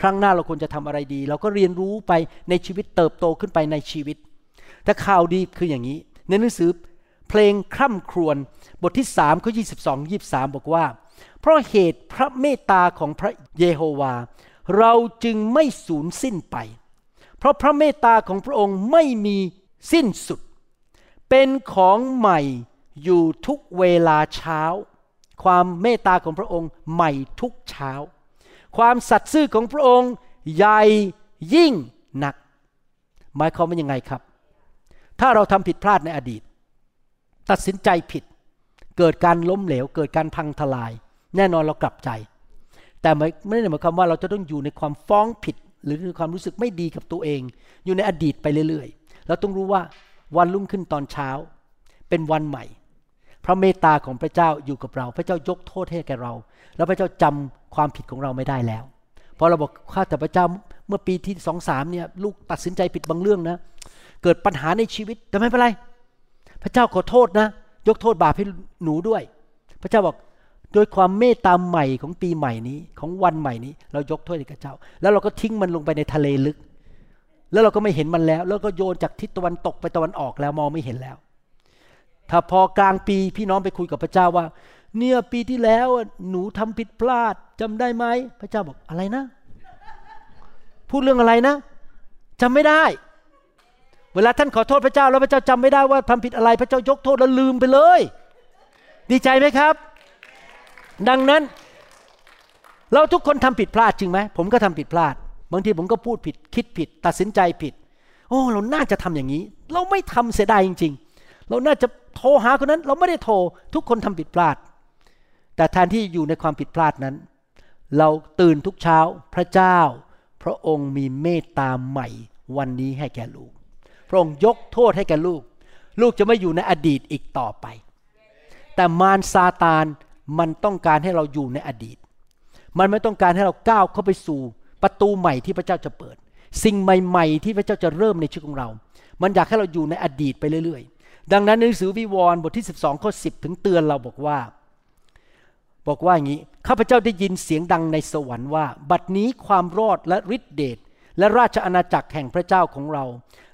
A: ครั้งหน้าเราควรจะทำอะไรดี เราก็เรียนรู้ไปในชีวิตเติบโตขึ้นไปในชีวิต แต่ข่าวดีคืออย่างนี้ ในหนังสือเพลงคร่ำครวญบทที่สามข้อยีสิบสองยีบสามบอกว่า เพราะเหตุพระเมตตาของพระเยโฮวา เราจึงไม่สูญสิ้นไป เพราะพระเมตตาของพระองค์ไม่มีสิ้นสุด เป็นของใหม่อยู่ทุกเวลาเช้า ความเมตตาของพระองค์ใหม่ทุกเช้า ความสัตย์ซื่อของพระองค์ใหญ่ยิ่งหนัก หมายความว่ายังไงครับ ถ้าเราทำผิดพลาดในอดีต ตัดสินใจผิด เกิดการล้มเหลว เกิดการพังทลาย แน่นอนเรากลับใจ แต่ไม่ได้หมายความว่าเราจะต้องอยู่ในความฟ้องผิด หรือในความรู้สึกไม่ดีกับตัวเอง อยู่ในอดีตไปเรื่อยๆ เราต้องรู้ว่าวันรุ่งขึ้นตอนเช้า เป็นวันใหม่ พระเมตตาของพระเจ้าอยู่กับเรา พระเจ้ายกโทษให้แก่เรา แล้วพระเจ้าจำความผิดของเราไม่ได้แล้วพอเราบอกข้าแต่พระเจ้าเมื่อปีที่สองสามเนี่ยลูกตัดสินใจผิดบางเรื่องนะ เกิดปัญหาในชีวิตแต่ไม่เป็นไร พระเจ้าขอโทษนะ ยกโทษบาปให้หนูด้วย พระเจ้าบอกโดยความเมตตาใหม่ของปีใหม่นี้ของวันใหม่นี้ เรายกโทษให้กับเจ้า แล้วเราก็ทิ้งมันลงไปในทะเลลึก แล้วเราก็ไม่เห็นมันแล้ว แล้วก็โยนจากทิศตะวันตกไปตะวันออกแล้วมองไม่เห็นแล้ว ถ้าพอกลางปีพี่น้องไปคุยกับพระเจ้าว่า เนี่ยปีที่แล้วหนูทำผิดพลาดจำได้ไหมพระเจ้าบอกอะไรนะ พูดเรื่องอะไรนะจำไม่ได้ เวลาท่านขอโทษพระเจ้าแล้วพระเจ้าจำไม่ได้ว่าทำผิดอะไร พระเจ้ายกโทษแล้วลืมไปเลย ดีใจไหมครับ ดังนั้นเราทุกคนทำผิดพลาดจริงไหมผมก็ทำผิดพลาด บางทีผมก็พูดผิด คิดผิด ตัดสินใจผิด โอ้ เราน่าจะทำอย่างนี้ เราไม่ทำเสียดายจริง ๆ เราน่าจะโทรหาคนนั้น เราไม่ได้โทรทุกคนทำผิดพลาด แต่แทนที่อยู่ในความผิดพลาดนั้น เราตื่นทุกเช้าพระเจ้า พระองค์มีเมตตาใหม่วันนี้ให้แก่ลูก พระองค์ยกโทษให้แก่ลูก ลูกจะไม่อยู่ในอดีตอีกต่อไป แต่มารซาตานมันต้องการให้เราอยู่ในอดีต มันไม่ต้องการให้เราก้าวเข้าไปสู่ประตูใหม่ที่พระเจ้าจะเปิด สิ่งใหม่ ๆ ที่พระเจ้าจะเริ่มในชีวิตของเรา มันอยากให้เราอยู่ในอดีตไปเรื่อยๆ ดังนั้นหนังสือวิวรณ์บทที่ 12ข้อ10 ถึงเตือนเราบอกว่า บอกว่าอย่างนี้ข้าพเจ้าได้ยินเสียงดังในสวรรค์ว่า บัดนี้ความรอดและฤทธิเดชและราชอาณาจักรแห่งพระเจ้าของเรา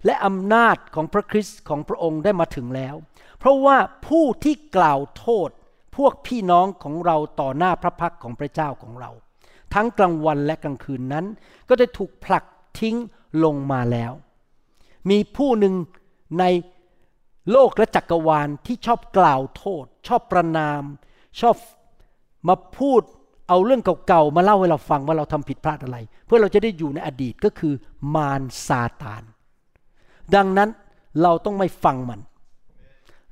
A: และอำนาจของพระคริสต์ของพระองค์ได้มาถึงแล้ว เพราะว่าผู้ที่กล่าวโทษพวกพี่น้องของเราต่อหน้าพระพักของพระเจ้าของเรา ทั้งกลางวันและกลางคืนนั้น ก็ได้ถูกผลักทิ้งลงมาแล้ว มีผู้หนึ่งใน โลกและจักรวาลที่ชอบกล่าวโทษ ชอบประนาม ชอบมาพูดเอาเรื่องเก่าๆมาเล่าให้เราฟังว่าเราทำผิดพลาดอะไร เพื่อเราจะได้อยู่ในอดีตก็คือมารซาตาน ดังนั้นเราต้องไม่ฟังมัน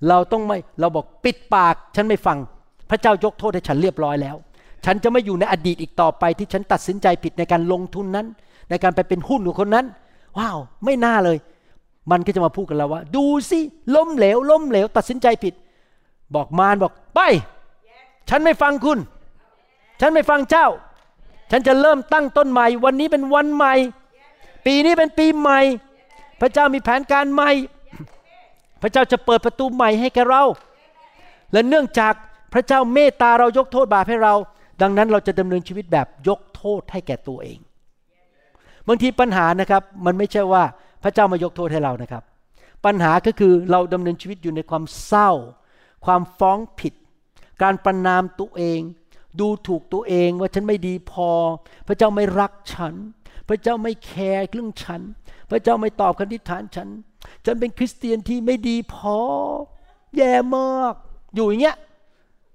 A: เราต้องไม่เราบอกปิดปากฉันไม่ฟัง พระเจ้ายกโทษให้ฉันเรียบร้อยแล้ว ฉันจะไม่อยู่ในอดีตอีกต่อไป ที่ฉันตัดสินใจผิดในการลงทุนนั้น ในการไปเป็นหุ้นของคนนั้น ว้าว ไม่น่าเลย มันก็จะมาพูดกับเราว่า ดูสิล้มเหลว ล้มเหลว ตัดสินใจผิด บอกมารบอกไป ฉันไม่ฟังคุณ ฉันไม่ฟังเจ้า ฉันจะเริ่มตั้งต้นใหม่ วันนี้เป็นวันใหม่ ปีนี้เป็นปีใหม่ พระเจ้ามีแผนการใหม่ พระเจ้าจะเปิดประตูใหม่ให้แกเรา และเนื่องจากพระเจ้าเมตตาเรายกโทษบาปให้เรา ดังนั้นเราจะดำเนินชีวิตแบบยกโทษให้แก่ตัวเองบางทีปัญหานะครับ มันไม่ใช่ว่า พระเจ้ามายกโทษให้เรานะครับ ปัญหาก็คือเราดำเนินชีวิตอยู่ในความเศร้า ความฟ้องผิด การประนามตัวเอง ดูถูกตัวเองว่าฉันไม่ดีพอ พระเจ้าไม่รักฉัน พระเจ้าไม่แคร์เรื่องฉัน พระเจ้าไม่ตอบคำทิฐานฉัน ฉันเป็นคริสเตียนที่ไม่ดีพอ แย่มาก อยู่อย่างเงี้ย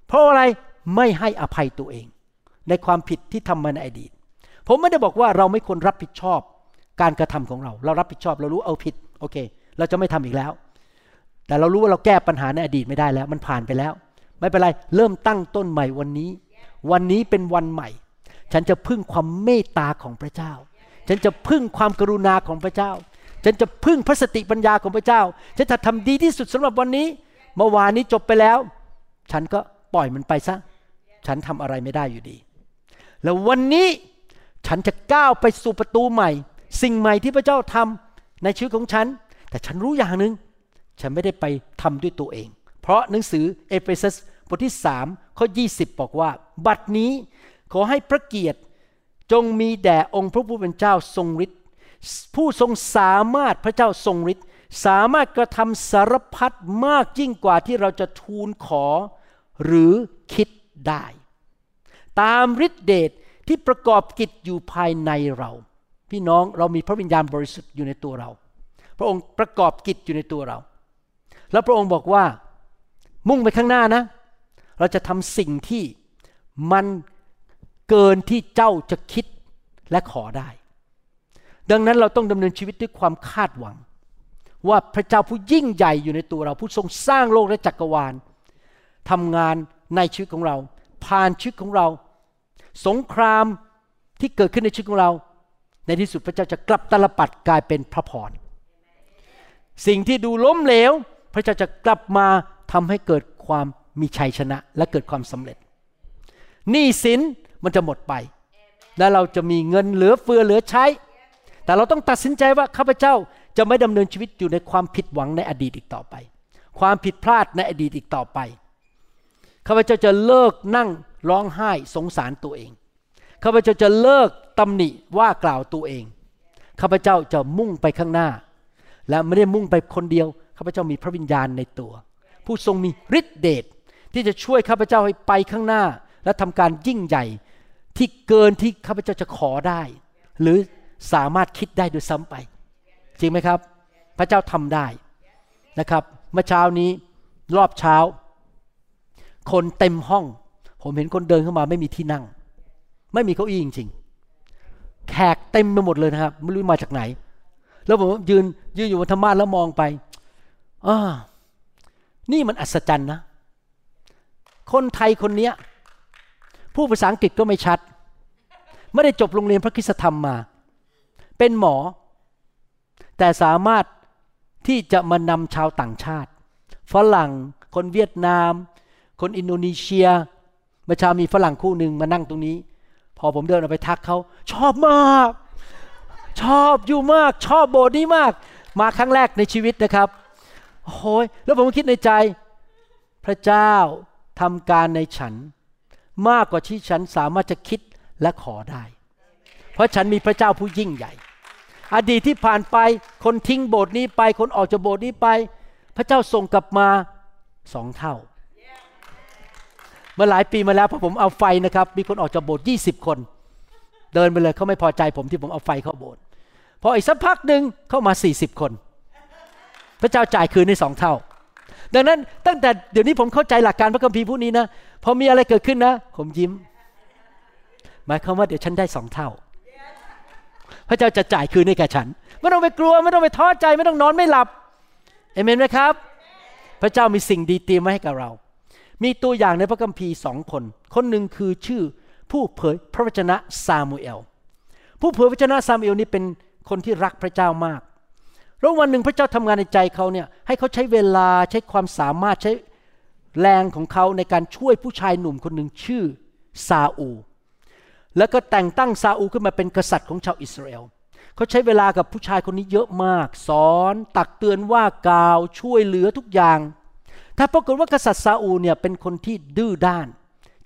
A: เพราะอะไรไม่ให้อภัยตัวเอง ในความผิดที่ทำมาในอดีต ผมไม่ได้บอกว่าเราไม่ควรรับผิดชอบ การกระทำของเรา เรารับผิดชอบเรารู้เอาผิดโอเค เราจะไม่ทำอีกแล้ว แต่เรารู้ว่าเราแก้ปัญหาในอดีตไม่ได้แล้ว มันผ่านไปแล้ว ไม่เป็นไรเริ่มตั้งต้นใหม่วันนี้ วันนี้เป็นวันใหม่ ฉันจะพึ่งความเมตตาของพระเจ้า ฉันจะพึ่งความกรุณาของพระเจ้า ฉันจะพึ่งพระสติปัญญาของพระเจ้า ฉันจะทำดีที่สุดสำหรับวันนี้เมื่อวานนี้จบไปแล้ว ฉันก็ปล่อยมันไปซะฉันทำอะไรไม่ได้อยู่ดี แล้ววันนี้ฉันจะก้าวไปสู่ประตูใหม่ สิ่งใหม่ที่พระเจ้าทำในชีวิตของฉัน แต่ฉันรู้อย่างหนึ่งฉันไม่ได้ไปทำด้วยตัวเอง เพราะหนังสือเอเฟซัสบทที่สามข้อ20 บอกว่า บัดนี้ขอให้พระเกียรติจงมีแด่องค์พระผู้เป็นเจ้าทรงฤทธิ์ผู้ทรงสามารถพระเจ้าทรงฤทธิ์สามารถกระทำสารพัดมากยิ่งกว่าที่เราจะทูลขอ หรือคิดได้ ตามฤทธิเดชที่ประกอบกิจอยู่ภายในเรา พี่น้องเรามีพระวิญญาณบริสุทธิ์อยู่ในตัวเรา พระองค์ประกอบกิจอยู่ในตัวเรา แล้วพระองค์บอกว่ามุ่งไปข้างหน้านะ เราจะทำสิ่งที่มันเกินที่เจ้าจะคิดและขอได้ ดังนั้นเราต้องดำเนินชีวิตด้วยความคาดหวัง ว่าพระเจ้าผู้ยิ่งใหญ่อยู่ในตัวเราผู้ทรงสร้างโลกและจักรวาลทำงานในชีวิตของเรา ผ่านชีวิตของเรา สงครามที่เกิดขึ้นในชีวิตของเรา ในที่สุดพระเจ้าจะกลับตลปัดกลายเป็นพระพร สิ่งที่ดูล้มเหลว พระเจ้าจะกลับมาทำให้เกิดความมีชัยชนะและเกิดความสำเร็จหนี้สินมันจะหมดไป และเราจะมีเงินเหลือเฟือเหลือใช้ แต่เราต้องตัดสินใจว่าข้าพเจ้าจะไม่ดำเนินชีวิตอยู่ในความผิดหวังในอดีตอีกต่อไป ความผิดพลาดในอดีตอีกต่อไปข้าพเจ้าจะเลิกนั่งร้องไห้สงสารตัวเองข้าพเจ้าจะเลิกตำหนิว่ากล่าวตัวเองข้าพเจ้าจะมุ่งไปข้างหน้า และไม่ได้มุ่งไปคนเดียวข้าพเจ้ามีพระวิญญาณในตัว ผู้ทรงมีฤทธิเดชที่จะช่วยข้าพเจ้าให้ไปข้างหน้า และทำการยิ่งใหญ่ที่เกินที่ข้าพเจ้าจะขอได้ หรือสามารถคิดได้ด้วยซ้ำไป จริงไหมครับ พระเจ้าทำได้นะครับเมื่อเช้านี้รอบเช้า คนเต็มห้อง ผมเห็นคนเดินเข้ามาไม่มีที่นั่ง ไม่มีเก้าอี้จริงๆ แขกเต็มไปหมดเลยนะครับ ไม่รู้มาจากไหน แล้วผมยืนยืนอยู่บนธรรมาแล้วมองไปอ่านี่มันอัศจรรย์นะ คนไทยคนเนี้ยผู้ภาษาอังกฤษก็ไม่ชัด ไม่ได้จบโรงเรียนพระคุณธรรมมา เป็นหมอ แต่สามารถที่จะมานำชาวต่างชาติ ฝรั่ง คนเวียดนาม คนอินโดนีเซียเมื่อเช้ามีฝรั่งคู่หนึ่งมานั่งตรงนี้ พอผมเดินออกไปทักเขาชอบมาก ชอบอยู่มาก ชอบโบสถ์นี้มาก มาครั้งแรกในชีวิตนะครับโอ้ยแล้วผมก็คิดในใจ พระเจ้าทำการในฉัน มากกว่าที่ฉันสามารถจะคิดและขอได้ เพราะฉันมีพระเจ้าผู้ยิ่งใหญ่ อดีตที่ผ่านไปคนทิ้งโบสถ์นี้ไป คนออกจากโบสถ์นี้ไป พระเจ้าส่งกลับมาสองเท่า เมื่อหลายปีมาแล้วพอผมเอาไฟนะครับ มีคนออกจากโบสถ์ยี่สิบคน เดินไปเลยเขาไม่พอใจผมที่ผมเอาไฟเข้าโบสถ์พออีกสักพักหนึ่งเข้ามาสี่สิบคน พระเจ้าจ่ายคืนในสองเท่า ดังนั้นตั้งแต่เดี๋ยวนี้ผมเข้าใจหลักการพระคัมภีร์พวกนี้นะพอมีอะไรเกิดขึ้นนะ ผมยิ้ม หมายความว่าเดี๋ยวฉันได้สองเท่า พระเจ้าจะจ่ายคืนให้แก่ฉันไม่ต้องไปกลัวไม่ต้องไปท้อใจไม่ต้องนอนไม่หลับเอเมนไหมครับ พระเจ้ามีสิ่งดีเตรียมไว้ให้กับเรา มีตัวอย่างในพระคัมภีร์สองคน คนหนึ่งคือชื่อผู้เผยพระวจนะซามูเอล ผู้เผยพระวจนะซามูเอลนี่เป็นคนที่รักพระเจ้ามาก แล้ววันหนึ่งพระเจ้าทำงานในใจเขาเนี่ยให้เขาใช้เวลาใช้ความสามารถใช้แรงของเขาในการช่วยผู้ชายหนุ่มคนหนึ่งชื่อซาอู แล้วก็แต่งตั้งซาอูขึ้นมาเป็นกษัตริย์ของชาวอิสราเอลเขาใช้เวลากับผู้ชายคนนี้เยอะมาก สอน ตักเตือนว่ากล่าวช่วยเหลือทุกอย่าง ถ้าปรากฏว่ากษัตริย์ซาอูเนี่ยเป็นคนที่ดื้อด้าน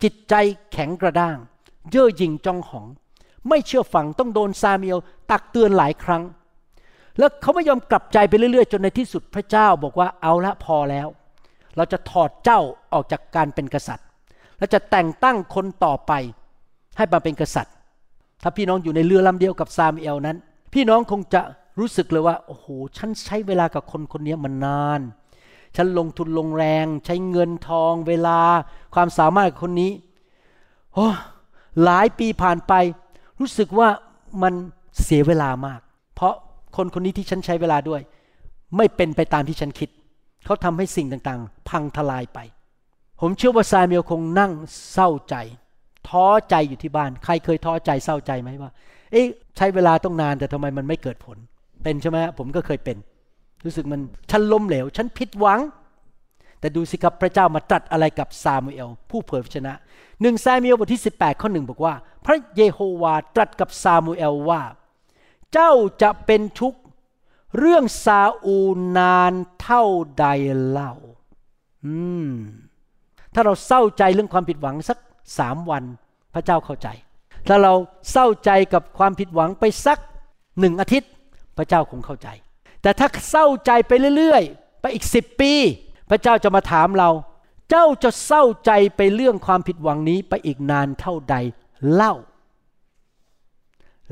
A: จิตใจแข็งกระด้าง เย่อหยิ่งจองหอง ไม่เชื่อฟังต้องโดนซาเมียลตักเตือนหลายครั้ง แล้วเขาไม่ยอมกลับใจไปเรื่อยๆ จนในที่สุดพระเจ้าบอกว่าเอาละพอแล้ว เราจะถอดเจ้าออกจากการเป็นกษัตริย์ และจะแต่งตั้งคนต่อไปให้มาเป็นกษัตริย์ ถ้าพี่น้องอยู่ในเรือลำเดียวกับซามเอลนั้น พี่น้องคงจะรู้สึกเลยว่าโอ้โหฉันใช้เวลากับคนคนนี้มานาน ฉันลงทุนลงแรง ใช้เงินทองเวลา ความสามารถคนนี้โอ้หลายปีผ่านไป รู้สึกว่ามันเสียเวลามาก เพราะคนคนนี้ที่ฉันใช้เวลาด้วย ไม่เป็นไปตามที่ฉันคิด เขาทำให้สิ่งต่างๆ พังทลายไป ผมเชื่อว่าซาเมียลคงนั่งเศร้าใจ ท้อใจอยู่ที่บ้าน ใครเคยท้อใจเศร้าใจไหมว่า เอ๊ะใช้เวลาต้องนานแต่ทำไมมันไม่เกิดผล เป็นใช่ไหมผมก็เคยเป็น รู้สึกมันฉันล้มเหลว ฉันผิดหวัง แต่ดูสิครับพระเจ้ามาตรัสอะไรกับซามูเอล ผู้เผยพระชนะหนึ่งซามูเอลบทที่ 18 ข้อหนึ่งบอกว่า พระเยโฮวาตรัสกับซามูเอลว่า เจ้าจะเป็นทุกข์เรื่องซาอูนานเท่าใดเล่า อืม ถ้าเราเศร้าใจเรื่องความผิดหวังสักสามวัน พระเจ้าเข้าใจ ถ้าเราเศร้าใจกับความผิดหวังไปสักหนึ่งอาทิตย์ พระเจ้าคงเข้าใจ แต่ถ้าเศร้าใจไปเรื่อยๆ ไปอีกสิบปี พระเจ้าจะมาถามเรา เจ้าจะเศร้าใจไปเรื่องความผิดหวังนี้ไปอีกนานเท่าใดเล่า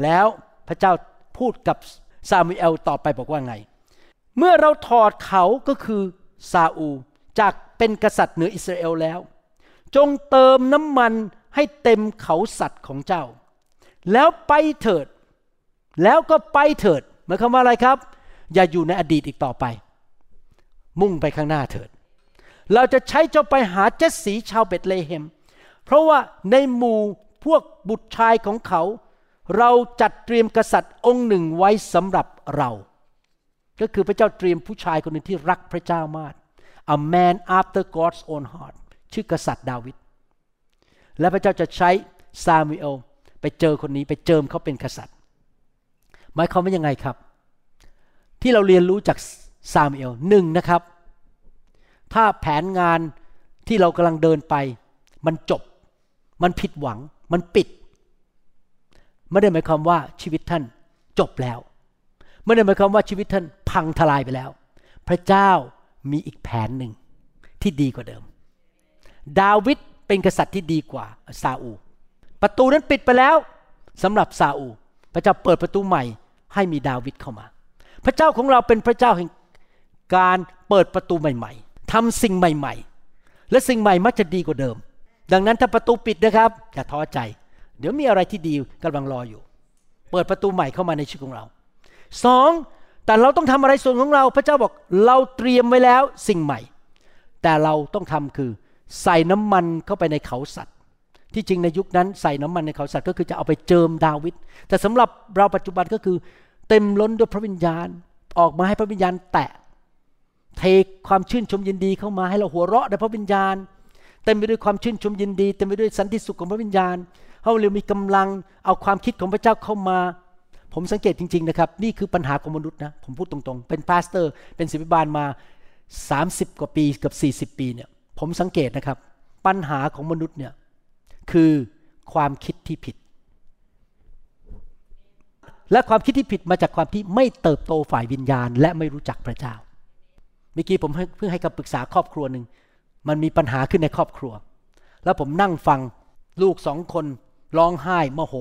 A: แล้วพระเจ้าพูดกับซามูเอลต่อไปบอกว่าไง เมื่อเราถอดเขาก็คือซาอูจากเป็นกษัตริย์เหนืออิสราเอลแล้ว จงเติมน้ำมันให้เต็มเขาสัตว์ของเจ้า แล้วไปเถิด แล้วก็ไปเถิดหมายความว่าอะไรครับ อย่าอยู่ในอดีตอีกต่อไป มุ่งไปข้างหน้าเถิด เราจะใช้เจ้าไปหาเจสสีชาวเบตเลเฮม เพราะว่าในหมู่พวกบุตรชายของเขา เราจัดเตรียมกษัตริย์องค์หนึ่งไว้สำหรับเรา ก็คือพระเจ้าเตรียมผู้ชายคนหนึ่งที่รักพระเจ้ามาก a man after God's own heart ชื่อกษัตริย์ดาวิดและพระเจ้าจะใช้ซามูเอลไปเจอคนนี้ไปเจิมเขาเป็นกษัตริย์หมายความว่ายังไงครับ ที่เราเรียนรู้จากซามูเอลหนึ่งนะครับ ถ้าแผนงานที่เรากำลังเดินไป มันจบ มันผิดหวัง มันปิด ไม่ได้หมายความว่าชีวิตท่านจบแล้ว ไม่ได้หมายความว่าชีวิตท่านพังทลายไปแล้ว พระเจ้ามีอีกแผนหนึ่งที่ดีกว่าเดิม ดาวิดเป็นกษัตริย์ที่ดีกว่าซาอู ประตูนั้นปิดไปแล้วสำหรับซาอู พระเจ้าเปิดประตูใหม่ให้มีดาวิดเข้ามา พระเจ้าของเราเป็นพระเจ้าแห่งการเปิดประตูใหม่ ๆทำสิ่งใหม่ ๆ และสิ่งใหม่มักจะดีกว่าเดิม ดังนั้นถ้าประตูปิดนะครับอย่าท้อใจ เดี๋ยวมีอะไรที่ดีกำลังรออยู่ เปิดประตูใหม่เข้ามาในชีวิตของเราสองแต่เราต้องทำอะไรส่วนของเรา พระเจ้าบอกเราเตรียมไว้แล้วสิ่งใหม่ แต่เราต้องทำคือใส่น้ำมันเข้าไปในเขาสัตว์ที่จริงในยุคนั้นใส่น้ำมันในเขาสัตว์ก็คือจะเอาไปเจิมดาวิดแต่สำหรับเราปัจจุบันก็คือ เต็มล้นด้วยพระวิญญาณ ออกมาให้พระวิญญาณแตะ เทความชื่นชมยินดีเข้ามาให้เราหัวเราะในพระวิญญาณ เต็มไปด้วยความชื่นชมยินดี เต็มไปด้วยสันติสุขของพระวิญญาณให้เรามีกำลังเอาความคิดของพระเจ้าเข้ามา ผมสังเกตจริง ๆ นะครับ นี่คือปัญหาของมนุษย์นะ ผมพูดตรงๆ เป็น pastor เป็นศิษยาภิบาลมา 30 กว่าปีกับ40 ปีเนี่ย ผมสังเกตนะครับ ปัญหาของมนุษย์เนี่ยคือความคิดที่ผิด และความคิดที่ผิดมาจากความที่ไม่เติบโตฝ่ายวิญญาณ และไม่รู้จักพระเจ้า เมื่อกี้ผมเพิ่งให้คำปรึกษาครอบครัวหนึ่ง มันมีปัญหาขึ้นในครอบครัว แล้วผมนั่งฟังลูกสองคนร้องไห้โมโห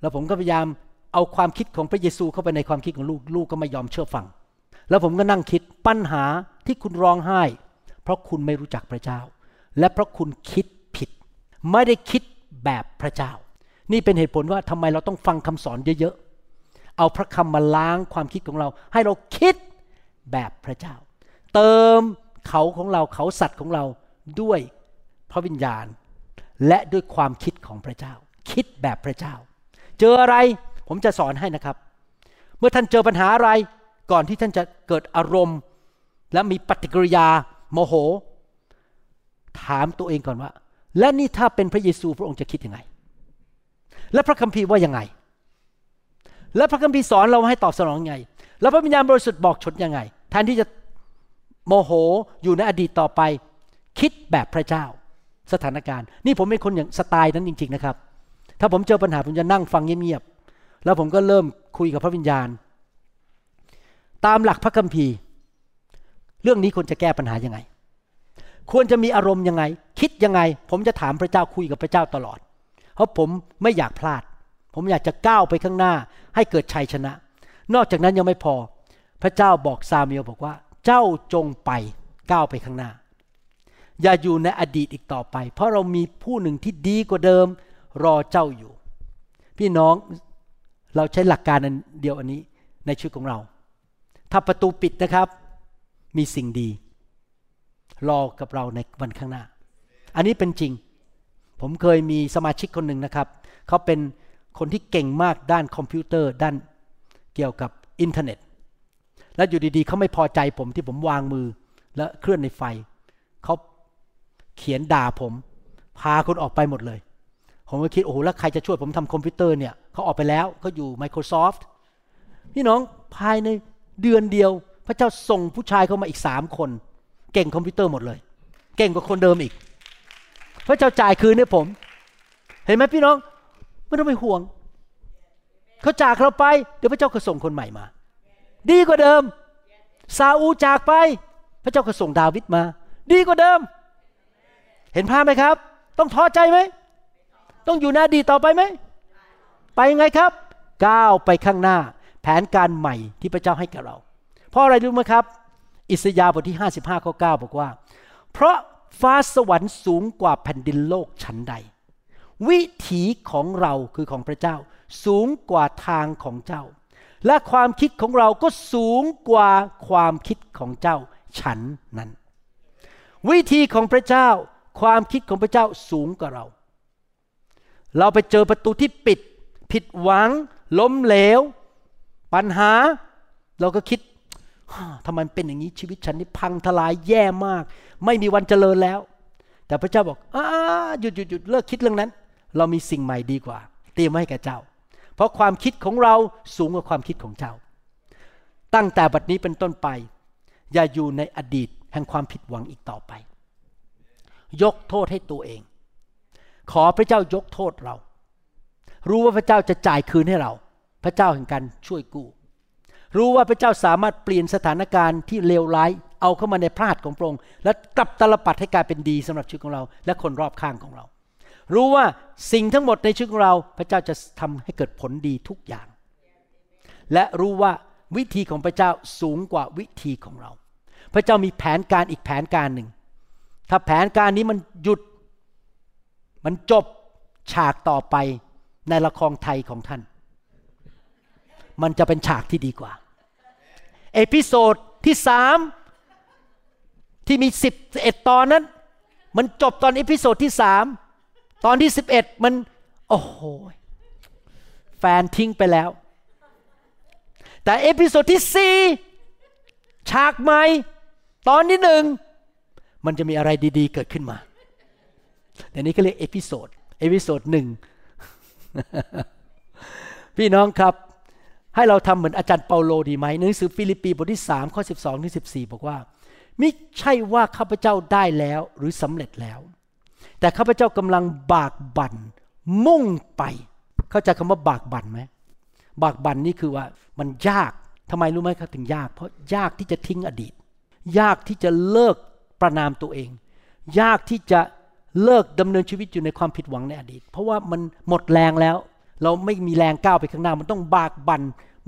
A: แล้วผมก็พยายามเอาความคิดของพระเยซูเข้าไปในความคิดของลูก ลูกก็ไม่ยอมเชื่อฟัง แล้วผมก็นั่งคิดปัญหาที่คุณร้องไห้ เพราะคุณไม่รู้จักพระเจ้า และเพราะคุณคิดผิด ไม่ได้คิดแบบพระเจ้า นี่เป็นเหตุผลว่าทำไมเราต้องฟังคำสอนเยอะๆ เอาพระคำมาล้างความคิดของเรา ให้เราคิดแบบพระเจ้า เติมเขาของเราเขาสัตว์ของเราด้วยพระวิญญาณ และด้วยความคิดของพระเจ้า คิดแบบพระเจ้า เจออะไรผมจะสอนให้นะครับ เมื่อท่านเจอปัญหาอะไรก่อนที่ท่านจะเกิดอารมณ์ และมีปฏิกิริยาโมโห ถามตัวเองก่อนว่า และนี่ถ้าเป็นพระเยซูพระองค์จะคิดยังไง และพระคัมภีร์ว่ายังไง และพระคัมภีร์สอนเราให้ตอบสนองยังไง แล้วพระวิญญาณบริสุทธิ์บอกชนยังไง แทนที่จะโมโหอยู่ในอดีตต่อไป คิดแบบพระเจ้า สถานการณ์ นี่ผมเป็นคนอย่างสไตล์นั้นจริง ๆนะครับ ถ้าผมเจอปัญหาผมจะนั่งฟังเงียบๆแล้วผมก็เริ่มคุยกับพระวิญญาณ ตามหลักพระคัมภีร์ เรื่องนี้ควรจะแก้ปัญหายังไง ควรจะมีอารมณ์ยังไง คิดยังไง ผมจะถามพระเจ้าคุยกับพระเจ้าตลอด เพราะผมไม่อยากพลาด ผมอยากจะก้าวไปข้างหน้า ให้เกิดชัยชนะ นอกจากนั้นยังไม่พอ พระเจ้าบอกซาเมียลบอกว่า เจ้าจงไปก้าวไปข้างหน้า อย่าอยู่ในอดีตอีกต่อไป เพราะเรามีผู้หนึ่งที่ดีกว่าเดิมรอเจ้าอยู่ พี่น้องเราใช้หลักการเดียวอันนี้ในชีวิตของเรา ถ้าประตูปิดนะครับ มีสิ่งดี รอกับเราในวันข้างหน้า อันนี้เป็นจริง ผมเคยมีสมาชิกคนหนึ่งนะครับ เขาเป็นคนที่เก่งมากด้านคอมพิวเตอร์ด้านเกี่ยวกับอินเทอร์เน็ต แล้วอยู่ดีๆ เขาไม่พอใจผมที่ผมวางมือและเคลื่อนในไฟ เขาเขียนด่าผม พาคนออกไปหมดเลย ผมก็คิด โอ้โห แล้วใครจะช่วยผมทำคอมพิวเตอร์เนี่ย เขาออกไปแล้วเขาอยู่ Microsoft พี่น้องภายในเดือนเดียว พระเจ้าส่งผู้ชายเข้ามาอีกสามคน เก่งคอมพิวเตอร์หมดเลย เก่งกว่าคนเดิมอีก พระเจ้าจ่ายคืนให้ผม เห็นไหมพี่น้อง ไม่ต้องไปห่วง เขาจากเราไป เดี๋ยวพระเจ้าก็ส่งคนใหม่มา ดีกว่าเดิม ซาอูจากไป พระเจ้าก็ส่งดาวิดมา ดีกว่าเดิม เห็นภาพไหมครับ ต้องท้อใจไหม ต้องอยู่หน้าดีต่อไปไหม ไปยังไงครับ ก้าวไปข้างหน้า แผนการใหม่ที่พระเจ้าให้กับเรา เพราะอะไรรู้ไหมครับ อิสยาห์บทที่ 55ข้อ9บอกว่า เพราะ ฟ้าสวรรค์สูงกว่าแผ่นดินโลกชั้นใด วิถีของเราคือของพระเจ้า สูงกว่าทางของเจ้า และความคิดของเราก็สูงกว่าความคิดของเจ้าฉันนั้น วิธีของพระเจ้า ความคิดของพระเจ้าสูงกว่าเรา เราไปเจอประตูที่ปิด ผิดหวัง ล้มเหลว ปัญหา เราก็คิด ทำไมเป็นอย่างนี้ชีวิตฉันนี่พังทลายแย่มาก ไม่มีวันเจริญแล้ว แต่พระเจ้าบอกอหยุดหยุดหยุดเลิกคิดเรื่องนั้น เรามีสิ่งใหม่ดีกว่า เตรียมไว้ให้แก่เจ้า เพราะความคิดของเราสูงกว่าความคิดของเจ้า ตั้งแต่บัดนี้เป็นต้นไป อย่าอยู่ในอดีตแห่งความผิดหวังอีกต่อไป ยกโทษให้ตัวเอง ขอพระเจ้ายกโทษเรา รู้ว่าพระเจ้าจะจ่ายคืนให้เรา พระเจ้าแห่งการช่วยกู้ รู้ว่าพระเจ้าสามารถเปลี่ยนสถานการณ์ที่เลวร้ายเอาเข้ามาในพระหัตถ์ของพระองค์และกลับตลปัดให้กลายเป็นดีสำหรับชีวิตของเรา และคนรอบข้างของเรา รู้ว่าสิ่งทั้งหมดในชีวิตของเรา พระเจ้าจะทำให้เกิดผลดีทุกอย่าง และรู้ว่าวิธีของพระเจ้าสูงกว่าวิธีของเรา พระเจ้ามีแผนการอีกแผนการหนึ่ง ถ้าแผนการนี้มันหยุด มันจบฉากต่อไปในละครไทยของท่าน มันจะเป็นฉากที่ดีกว่า episode ที่สามที่มีสิบเอ็ดตอนนั้น มันจบตอน episode ที่สามตอนที่สิบเอ็ดมัน โอ้โห แฟนทิ้งไปแล้ว แต่ episode ที่สี่ฉากใหม่ตอนที่หนึ่งมันจะมีอะไรดีๆ เกิดขึ้นมาแต่นี้ก็เรียก episode episode หนึ่ง พี่น้องครับ ให้เราทำเหมือนอาจารย์เปาโลดีไหมหนังสือฟิลิปปีบทที่3ข้อ 12ถึง14 บอกว่าไม่ใช่ว่าข้าพเจ้าได้แล้วหรือสำเร็จแล้ว แต่ข้าพเจ้ากำลังบากบั่นมุ่งไป เข้าใจคำว่าบากบั่นไหมบากบั่นนี่คือว่ามันยากทำไมรู้ไหมครับถึงยาก เพราะยากที่จะทิ้งอดีต ยากที่จะเลิกประนามตัวเอง ยากที่จะเลิกดำเนินชีวิตอยู่ในความผิดหวังในอดีต เพราะว่ามันหมดแรงแล้ว เราไม่มีแรงก้าวไปข้างหน้ามันต้องบากบั่น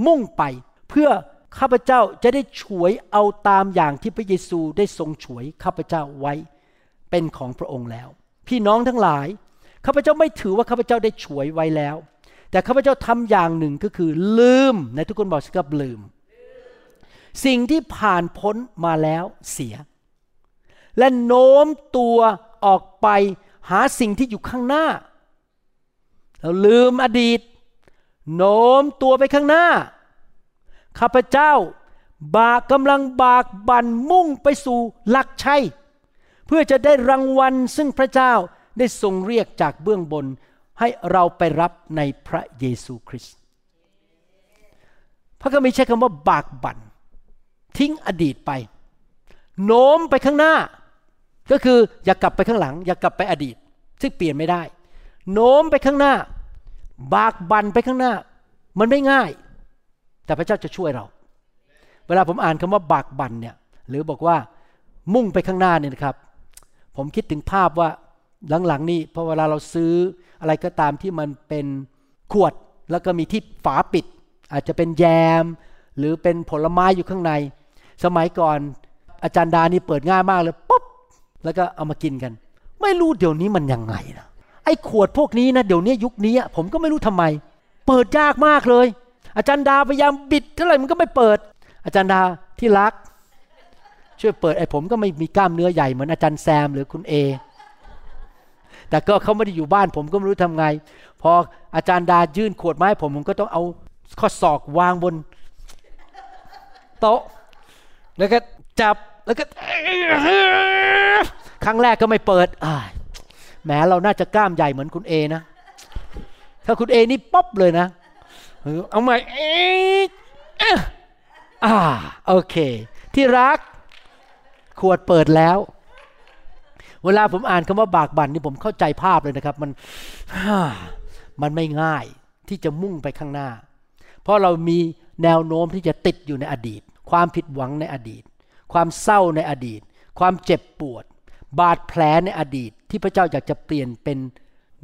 A: มุ่งไป เพื่อข้าพเจ้าจะได้ฉวยเอาตามอย่างที่พระเยซูได้ทรงฉวยข้าพเจ้าไว้ เป็นของพระองค์แล้ว พี่น้องทั้งหลายข้าพเจ้าไม่ถือว่าข้าพเจ้าได้ฉวยไว้แล้ว แต่ข้าพเจ้าทำอย่างหนึ่งก็คือลืมในทุกคนบอกสิครับลืม สิ่งที่ผ่านพ้นมาแล้วเสีย และโน้มตัวออกไปหาสิ่งที่อยู่ข้างหน้า เราลืมอดีต โน้มตัวไปข้างหน้า ข้าพเจ้า บากกำลังบากบันมุ่งไปสู่หลักชัย เพื่อจะได้รางวัลซึ่งพระเจ้าได้ทรงเรียกจากเบื้องบน ให้เราไปรับในพระเยซูคริสต์พระคัมภีร์ใช้คำว่าบากบันทิ้งอดีตไป โน้มไปข้างหน้า ก็คืออย่ากลับไปข้างหลัง อย่ากลับไปอดีต ซึ่งเปลี่ยนไม่ได้ โน้มไปข้างหน้า บากบันไปข้างหน้า มันไม่ง่าย แต่พระเจ้าจะช่วยเรา เวลาผมอ่านคำว่าบากบันเนี่ยหรือบอกว่ามุ่งไปข้างหน้าเนี่ยนะครับ ผมคิดถึงภาพว่าหลังๆนี่พอเวลาเราซื้ออะไรก็ตามที่มันเป็นขวดแล้วก็มีที่ฝาปิด อาจจะเป็นแยม หรือเป็นผลไม้อยู่ข้างใน สมัยก่อนอาจารย์ดานี่เปิดง่ายมากเลยปุ๊บแล้วก็เอามากินกัน ไม่รู้เดี๋ยวนี้มันยังไงนะ ไอ้ขวดพวกนี้นะเดี๋ยวนี้ยุคนี้ผมก็ไม่รู้ทำไม เปิดยากมากเลย อาจารย์ดาพยายามบิดเท่าไหร่มันก็ไม่เปิด อาจารย์ดาที่รัก ช่วยเปิดไอ้ผมก็ไม่มีกล้ามเนื้อใหญ่เหมือนอาจารย์แซมหรือคุณเอแต่ก็เขาไม่ได้อยู่บ้านผมก็ไม่รู้ทำไง พออาจารย์ดายื่นขวดไม้ผมผมก็ต้องเอาข้อศอกวางบน โต๊ะ แล้วก็จับแล้วก็ครั้งแรกก็ไม่เปิด แหมเราน่าจะกล้ามใหญ่เหมือนคุณเอนะ ถ้าคุณเอนี่ป๊อบเลยนะ เอาใหม่อ่าโอเค ที่รัก ขวดเปิดแล้ว เวลาผมอ่านคำว่าบากบั่นนี่ผมเข้าใจภาพเลยนะครับ มันมันไม่ง่ายที่จะมุ่งไปข้างหน้า เพราะเรามีแนวโน้มที่จะติดอยู่ในอดีต ความผิดหวังในอดีต ความเศร้าในอดีต ความเจ็บปวด บาดแผลในอดีต ที่พระเจ้าอยากจะเปลี่ยนเป็น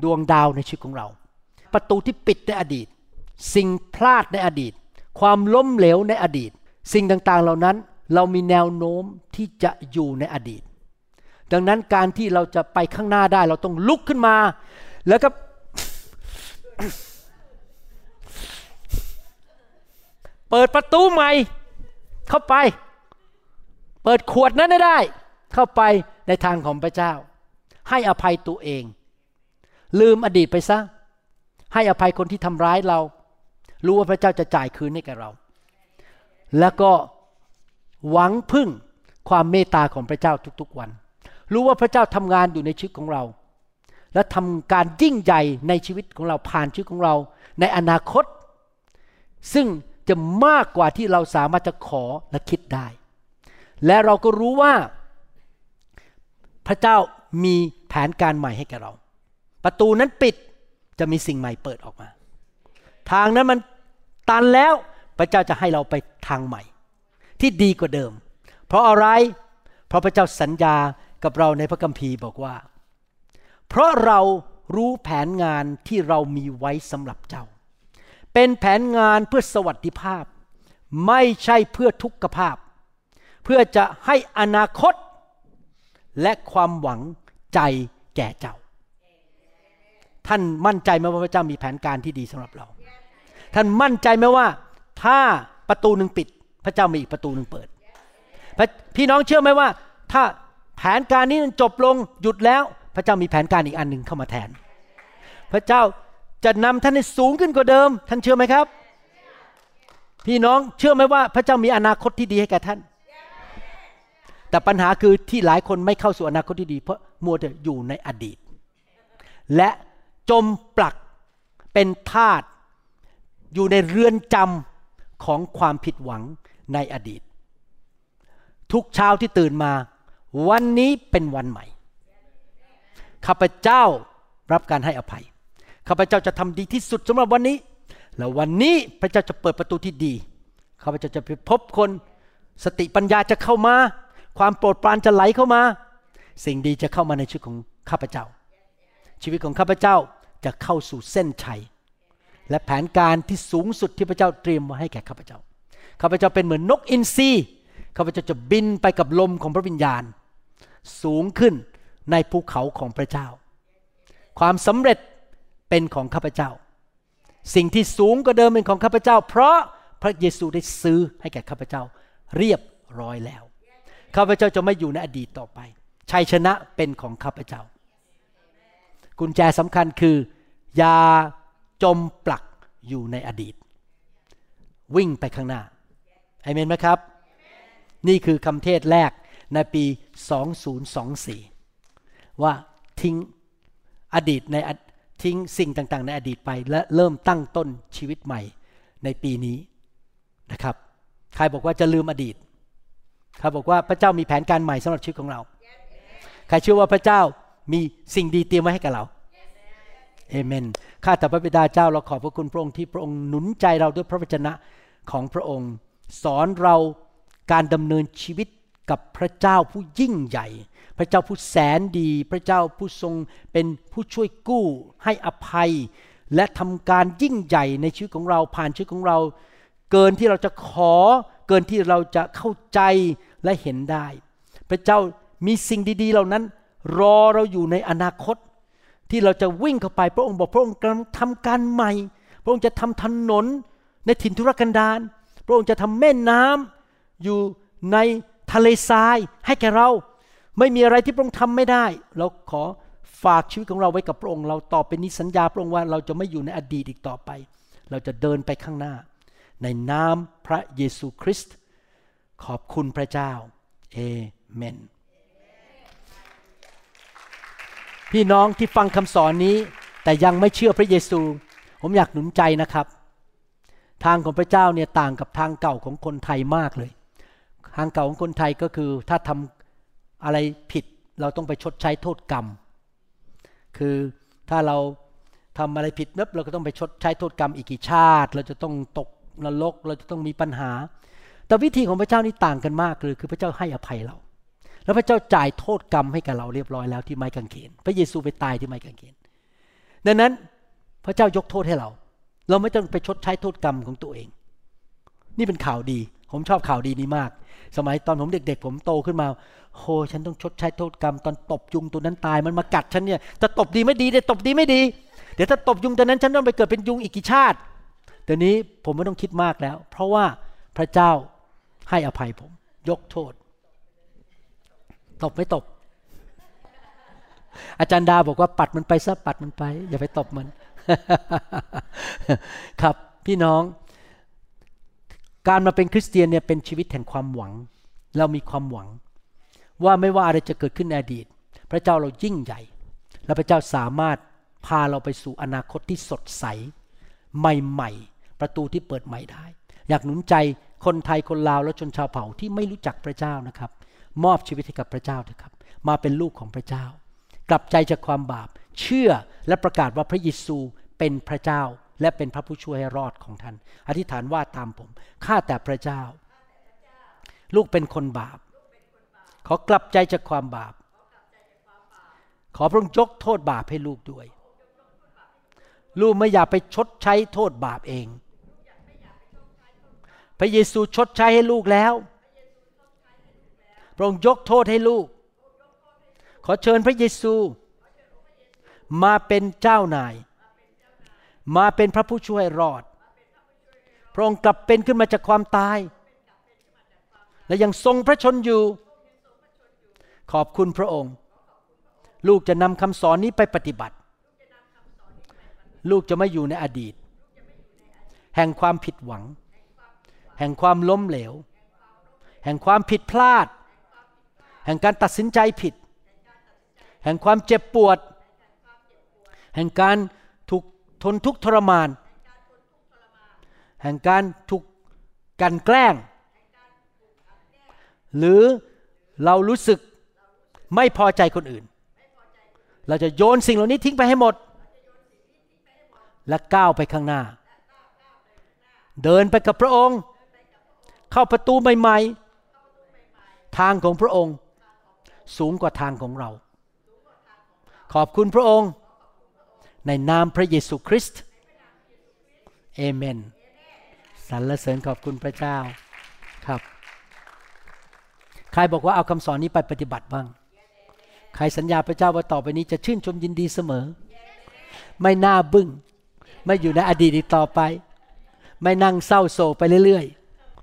A: ดวงดาวในชีวิตของเรา ประตูที่ปิดในอดีต สิ่งพลาดในอดีต ความล้มเหลวในอดีต สิ่งต่างๆเหล่านั้นเรามีแนวโน้มที่จะอยู่ในอดีต ดังนั้นการที่เราจะไปข้างหน้าได้เราต้องลุกขึ้นมา แล้วก็เปิดประตูใหม่ เข้าไป เปิดขวดนั้นได้ เข้าไปในทางของพระเจ้า ให้อภัยตัวเอง ลืมอดีตไปซะ ให้อภัยคนที่ทำร้ายเรา รู้ว่าพระเจ้าจะจ่ายคืนให้แกเรา แล้วก็หวังพึ่งความเมตตาของพระเจ้าทุกๆวัน รู้ว่าพระเจ้าทำงานอยู่ในชีวิตของเรา และทำการยิ่งใหญ่ในชีวิตของเราผ่านชีวิตของเรา ในอนาคต ซึ่งจะมากกว่าที่เราสามารถจะขอและคิดได้ และเราก็รู้ว่าพระเจ้า มีแผนการใหม่ให้แกเรา ประตูนั้นปิดจะมีสิ่งใหม่เปิดออกมา ทางนั้นมันตันแล้วพระเจ้าจะให้เราไปทางใหม่ ที่ดีกว่าเดิม เพราะอะไร เพราะพระเจ้าสัญญากับเราในพระคัมภีร์บอกว่า เพราะเรารู้แผนงานที่เรามีไว้สำหรับเจ้า เป็นแผนงานเพื่อสวัสดิภาพ ไม่ใช่เพื่อทุกขภาพ เพื่อจะให้อนาคต และความหวังใจแก่เจ้า ท่านมั่นใจไหมว่าพระเจ้ามีแผนการที่ดีสำหรับเรา ท่านมั่นใจไหมว่า ถ้าประตูหนึ่งปิด พระเจ้ามีอีกประตูหนึ่งเปิด พี่น้องเชื่อไหมว่า ถ้าแผนการนี้จบลงหยุดแล้ว พระเจ้ามีแผนการอีกอันหนึ่งเข้ามาแทน พระเจ้าจะนำท่านให้สูงขึ้นกว่าเดิม ท่านเชื่อไหมครับ พี่น้องเชื่อไหมว่าพระเจ้ามีอนาคตที่ดีให้แก่ท่าน แต่ปัญหาคือที่หลายคนไม่เข้าสู่อนาคตที่ดี เพราะมัวแต่อยู่ในอดีต และจมปลักเป็นทาสอยู่ในเรือนจำของความผิดหวังในอดีต ทุกเช้าที่ตื่นมา วันนี้เป็นวันใหม่ข้าพเจ้ารับการให้อภัยข้าพเจ้าจะทำดีที่สุดสำหรับวันนี้ แล้ววันนี้พระเจ้าจะเปิดประตูที่ดีข้าพเจ้าจะไปพบคนสติปัญญาจะเข้ามา ความโปรดปรานจะไหลเข้ามา สิ่งดีจะเข้ามาในชีวิตของข้าพเจ้า ชีวิตของข้าพเจ้าจะเข้าสู่เส้นชัย และแผนการที่สูงสุดที่พระเจ้าเตรียมมาให้แก่ข้าพเจ้าข้าพเจ้าเป็นเหมือนนกอินทรีข้าพเจ้าจะบินไปกับลมของพระวิญญาณ สูงขึ้นในภูเขาของพระเจ้า ความสำเร็จเป็นของข้าพเจ้า สิ่งที่สูงกว่าเดิมเป็นของข้าพเจ้า เพราะพระเยซูได้ซื้อให้แก่ข้าพเจ้า เรียบร้อยแล้ว ข้าพเจ้าจะไม่อยู่ในอดีตต่อไป ชัยชนะเป็นของข้าพเจ้า กุญแจสำคัญคือ อย่าจมปลักอยู่ในอดีต วิ่งไปข้างหน้าเอเมนไหมครับ นี่คือคำเทศแรกในปี 2024 ว่าทิ้งอดีตในทิ้งสิ่งต่างๆ ในอดีตไปและเริ่มตั้งต้นชีวิตใหม่ในปีนี้นะครับ ใครบอกว่าจะลืมอดีต ครบอกว่าพระเจ้ามีแผนการใหม่สำหรับชีวิตของเรา ใครเชื่อว่าพระเจ้ามีสิ่งดีเตรียมไว้ให้กับเราเอเมน ข้าแต่พระบิดาเจ้าเราขอบพระคุณพระองค์ที่พระองค์หนุนใจเราด้วยพระวจนะของพระองค์ สอนเราการดำเนินชีวิตกับพระเจ้าผู้ยิ่งใหญ่ พระเจ้าผู้แสนดี พระเจ้าผู้ทรงเป็นผู้ช่วยกู้ ให้อภัย และทำการยิ่งใหญ่ในชีวิตของเราผ่านชีวิตของเรา เกินที่เราจะขอ เกินที่เราจะเข้าใจ และเห็นได้ พระเจ้ามีสิ่งดี ๆ เหล่านั้น รอเราอยู่ในอนาคต ที่เราจะวิ่งเข้าไปพระองค์บอกพระองค์กำลังทำการใหม่ พระองค์จะทำถนนในถิ่นทุรกันดารพระองค์จะทำแม่น้ำอยู่ในทะเลทรายให้แก่เรา ไม่มีอะไรที่พระองค์ทำไม่ได้ เราขอฝากชีวิตของเราไว้กับพระองค์ เราต่อไปนี้สัญญาพระองค์ว่าเราจะไม่อยู่ในอดีตอีกต่อไป เราจะเดินไปข้างหน้า ในนามพระเยซูคริสต์ ขอบคุณพระเจ้าเอเมนพี่น้องที่ฟังคำสอนนี้ แต่ยังไม่เชื่อพระเยซู ผมอยากหนุนใจนะครับ ทางของพระเจ้าเนี่ยต่างกับทางเก่าของคนไทยมากเลย ทางเก่าของคนไทยก็คือถ้าทำอะไรผิดเราต้องไปชดใช้โทษกรรม คือถ้าเราทำอะไรผิดนับเราก็ต้องไปชดใช้โทษกรรมอีกกี่ชาติ เราจะต้องตกนรก เราจะต้องมีปัญหา แต่วิธีของพระเจ้านี่ต่างกันมากเลยคือพระเจ้าให้อภัยเรา แล้วพระเจ้าจ่ายโทษกรรมให้กับเราเรียบร้อยแล้วที่ไม้กางเขนพระเยซูไปตายที่ไม้กางเขนดังนั้นพระเจ้ายกโทษให้เรา เราไม่ต้องไปชดใช้โทษกรรมของตัวเอง นี่เป็นข่าวดี ผมชอบข่าวดีนี้มาก สมัยตอนผมเด็ก ๆ ผมโตขึ้นมาโหฉันต้องชดใช้โทษกรรม ตอนตบยุงตัวนั้นตายมันมากัดฉันเนี่ยจะตบดีไม่ดีเดี๋ยวตบดีไม่ดี เดี๋ยวถ้าตบยุงตัวนั้นฉันต้องไปเกิดเป็นยุงอีกกี่ชาติเดี๋ยวนี้ผมไม่ต้องคิดมากแล้ว เพราะว่าพระเจ้า ให้อภัยผม ยกโทษ ตบไม่ตบ อาจารย์ดาบอกว่าปัดมันไปซะปัดมันไป อย่าไปตบมัน ครับพี่น้อง การมาเป็นคริสเตียนเนี่ยเป็นชีวิตแห่งความหวัง เรามีความหวัง ว่าไม่ว่าอะไรจะเกิดขึ้นในอดีต พระเจ้าเรายิ่งใหญ่ และพระเจ้าสามารถพาเราไปสู่อนาคตที่สดใส ใหม่ ๆ ประตูที่เปิดใหม่ได้ อยากหนุนใจคนไทยคนลาวและชนชาวเผ่าที่ไม่รู้จักพระเจ้านะครับ มอบชีวิตให้กับพระเจ้าเถอะครับ มาเป็นลูกของพระเจ้า กลับใจจากความบาป เชื่อและประกาศว่าพระเยซูเป็นพระเจ้าและเป็นพระผู้ช่วยให้รอดของท่าน อธิษฐานว่าตามผม ข้าแต่พระเจ้า ลูกเป็นคนบาป ขอกลับใจจากความบาป ขอพระองค์ยกโทษบาปให้ลูกด้วย ลูกไม่อยากไปชดใช้โทษบาปเอง พระเยซูชดใช้ให้ลูกแล้ว พระองค์ยกโทษให้ลูก ขอเชิญพระเยซู มาเป็นเจ้านาย มาเป็นพระผู้ช่วยรอด พระองค์กลับเป็นขึ้นมาจากความตาย และยังทรงพระชนอยู่ ขอบคุณพระองค์ ลูกจะนำคำสอนนี้ไปปฏิบัติ ลูกจะไม่อยู่ในอดีต แห่งความผิดหวัง แห่งความล้มเหลว แห่งความผิดพลาด แห่งการตัดสินใจผิด แห่งความเจ็บปวด แห่งการถูกทนทุกข์ทรมาน แห่งการถูกกันแกล้ง หรือเรารู้สึกไม่พอใจคนอื่น เราจะโยนสิ่งเหล่านี้ทิ้งไปให้หมด และก้าวไปข้างหน้า เดินไปกับพระองค์ เข้าประตูใหม่ ๆ ทางของพระองค์ สูงกว่าทางของเรา ขอบคุณพระองค์ ในนามพระเยซูคริสต์เอเมนสรรเสริญขอบคุณพระเจ้าครับใครบอกว่าเอาคำสอนนี้ไปปฏิบัติบ้าง ใครสัญญาพระเจ้าว่าต่อไปนี้จะชื่นชมยินดีเสมอ ไม่น่าบึง้ง ไม่อยู่ในอดีตต่อไป ไม่นั่งเศร้าโศกไปเรื่อยๆ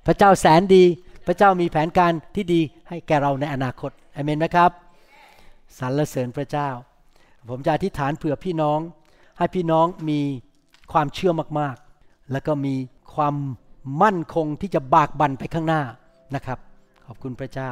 A: พระเจ้าแสนดี พระเจ้ามีแผนการที่ดีให้แก่เราในอนาคตอเมนไหมครับสรรเสริญพระเจ้า ผมจะอธิษฐานเผื่อพี่น้อง ให้พี่น้องมีความเชื่อมากๆ แล้วก็มีความมั่นคงที่จะบากบั่นไปข้างหน้านะครับ ขอบคุณพระเจ้า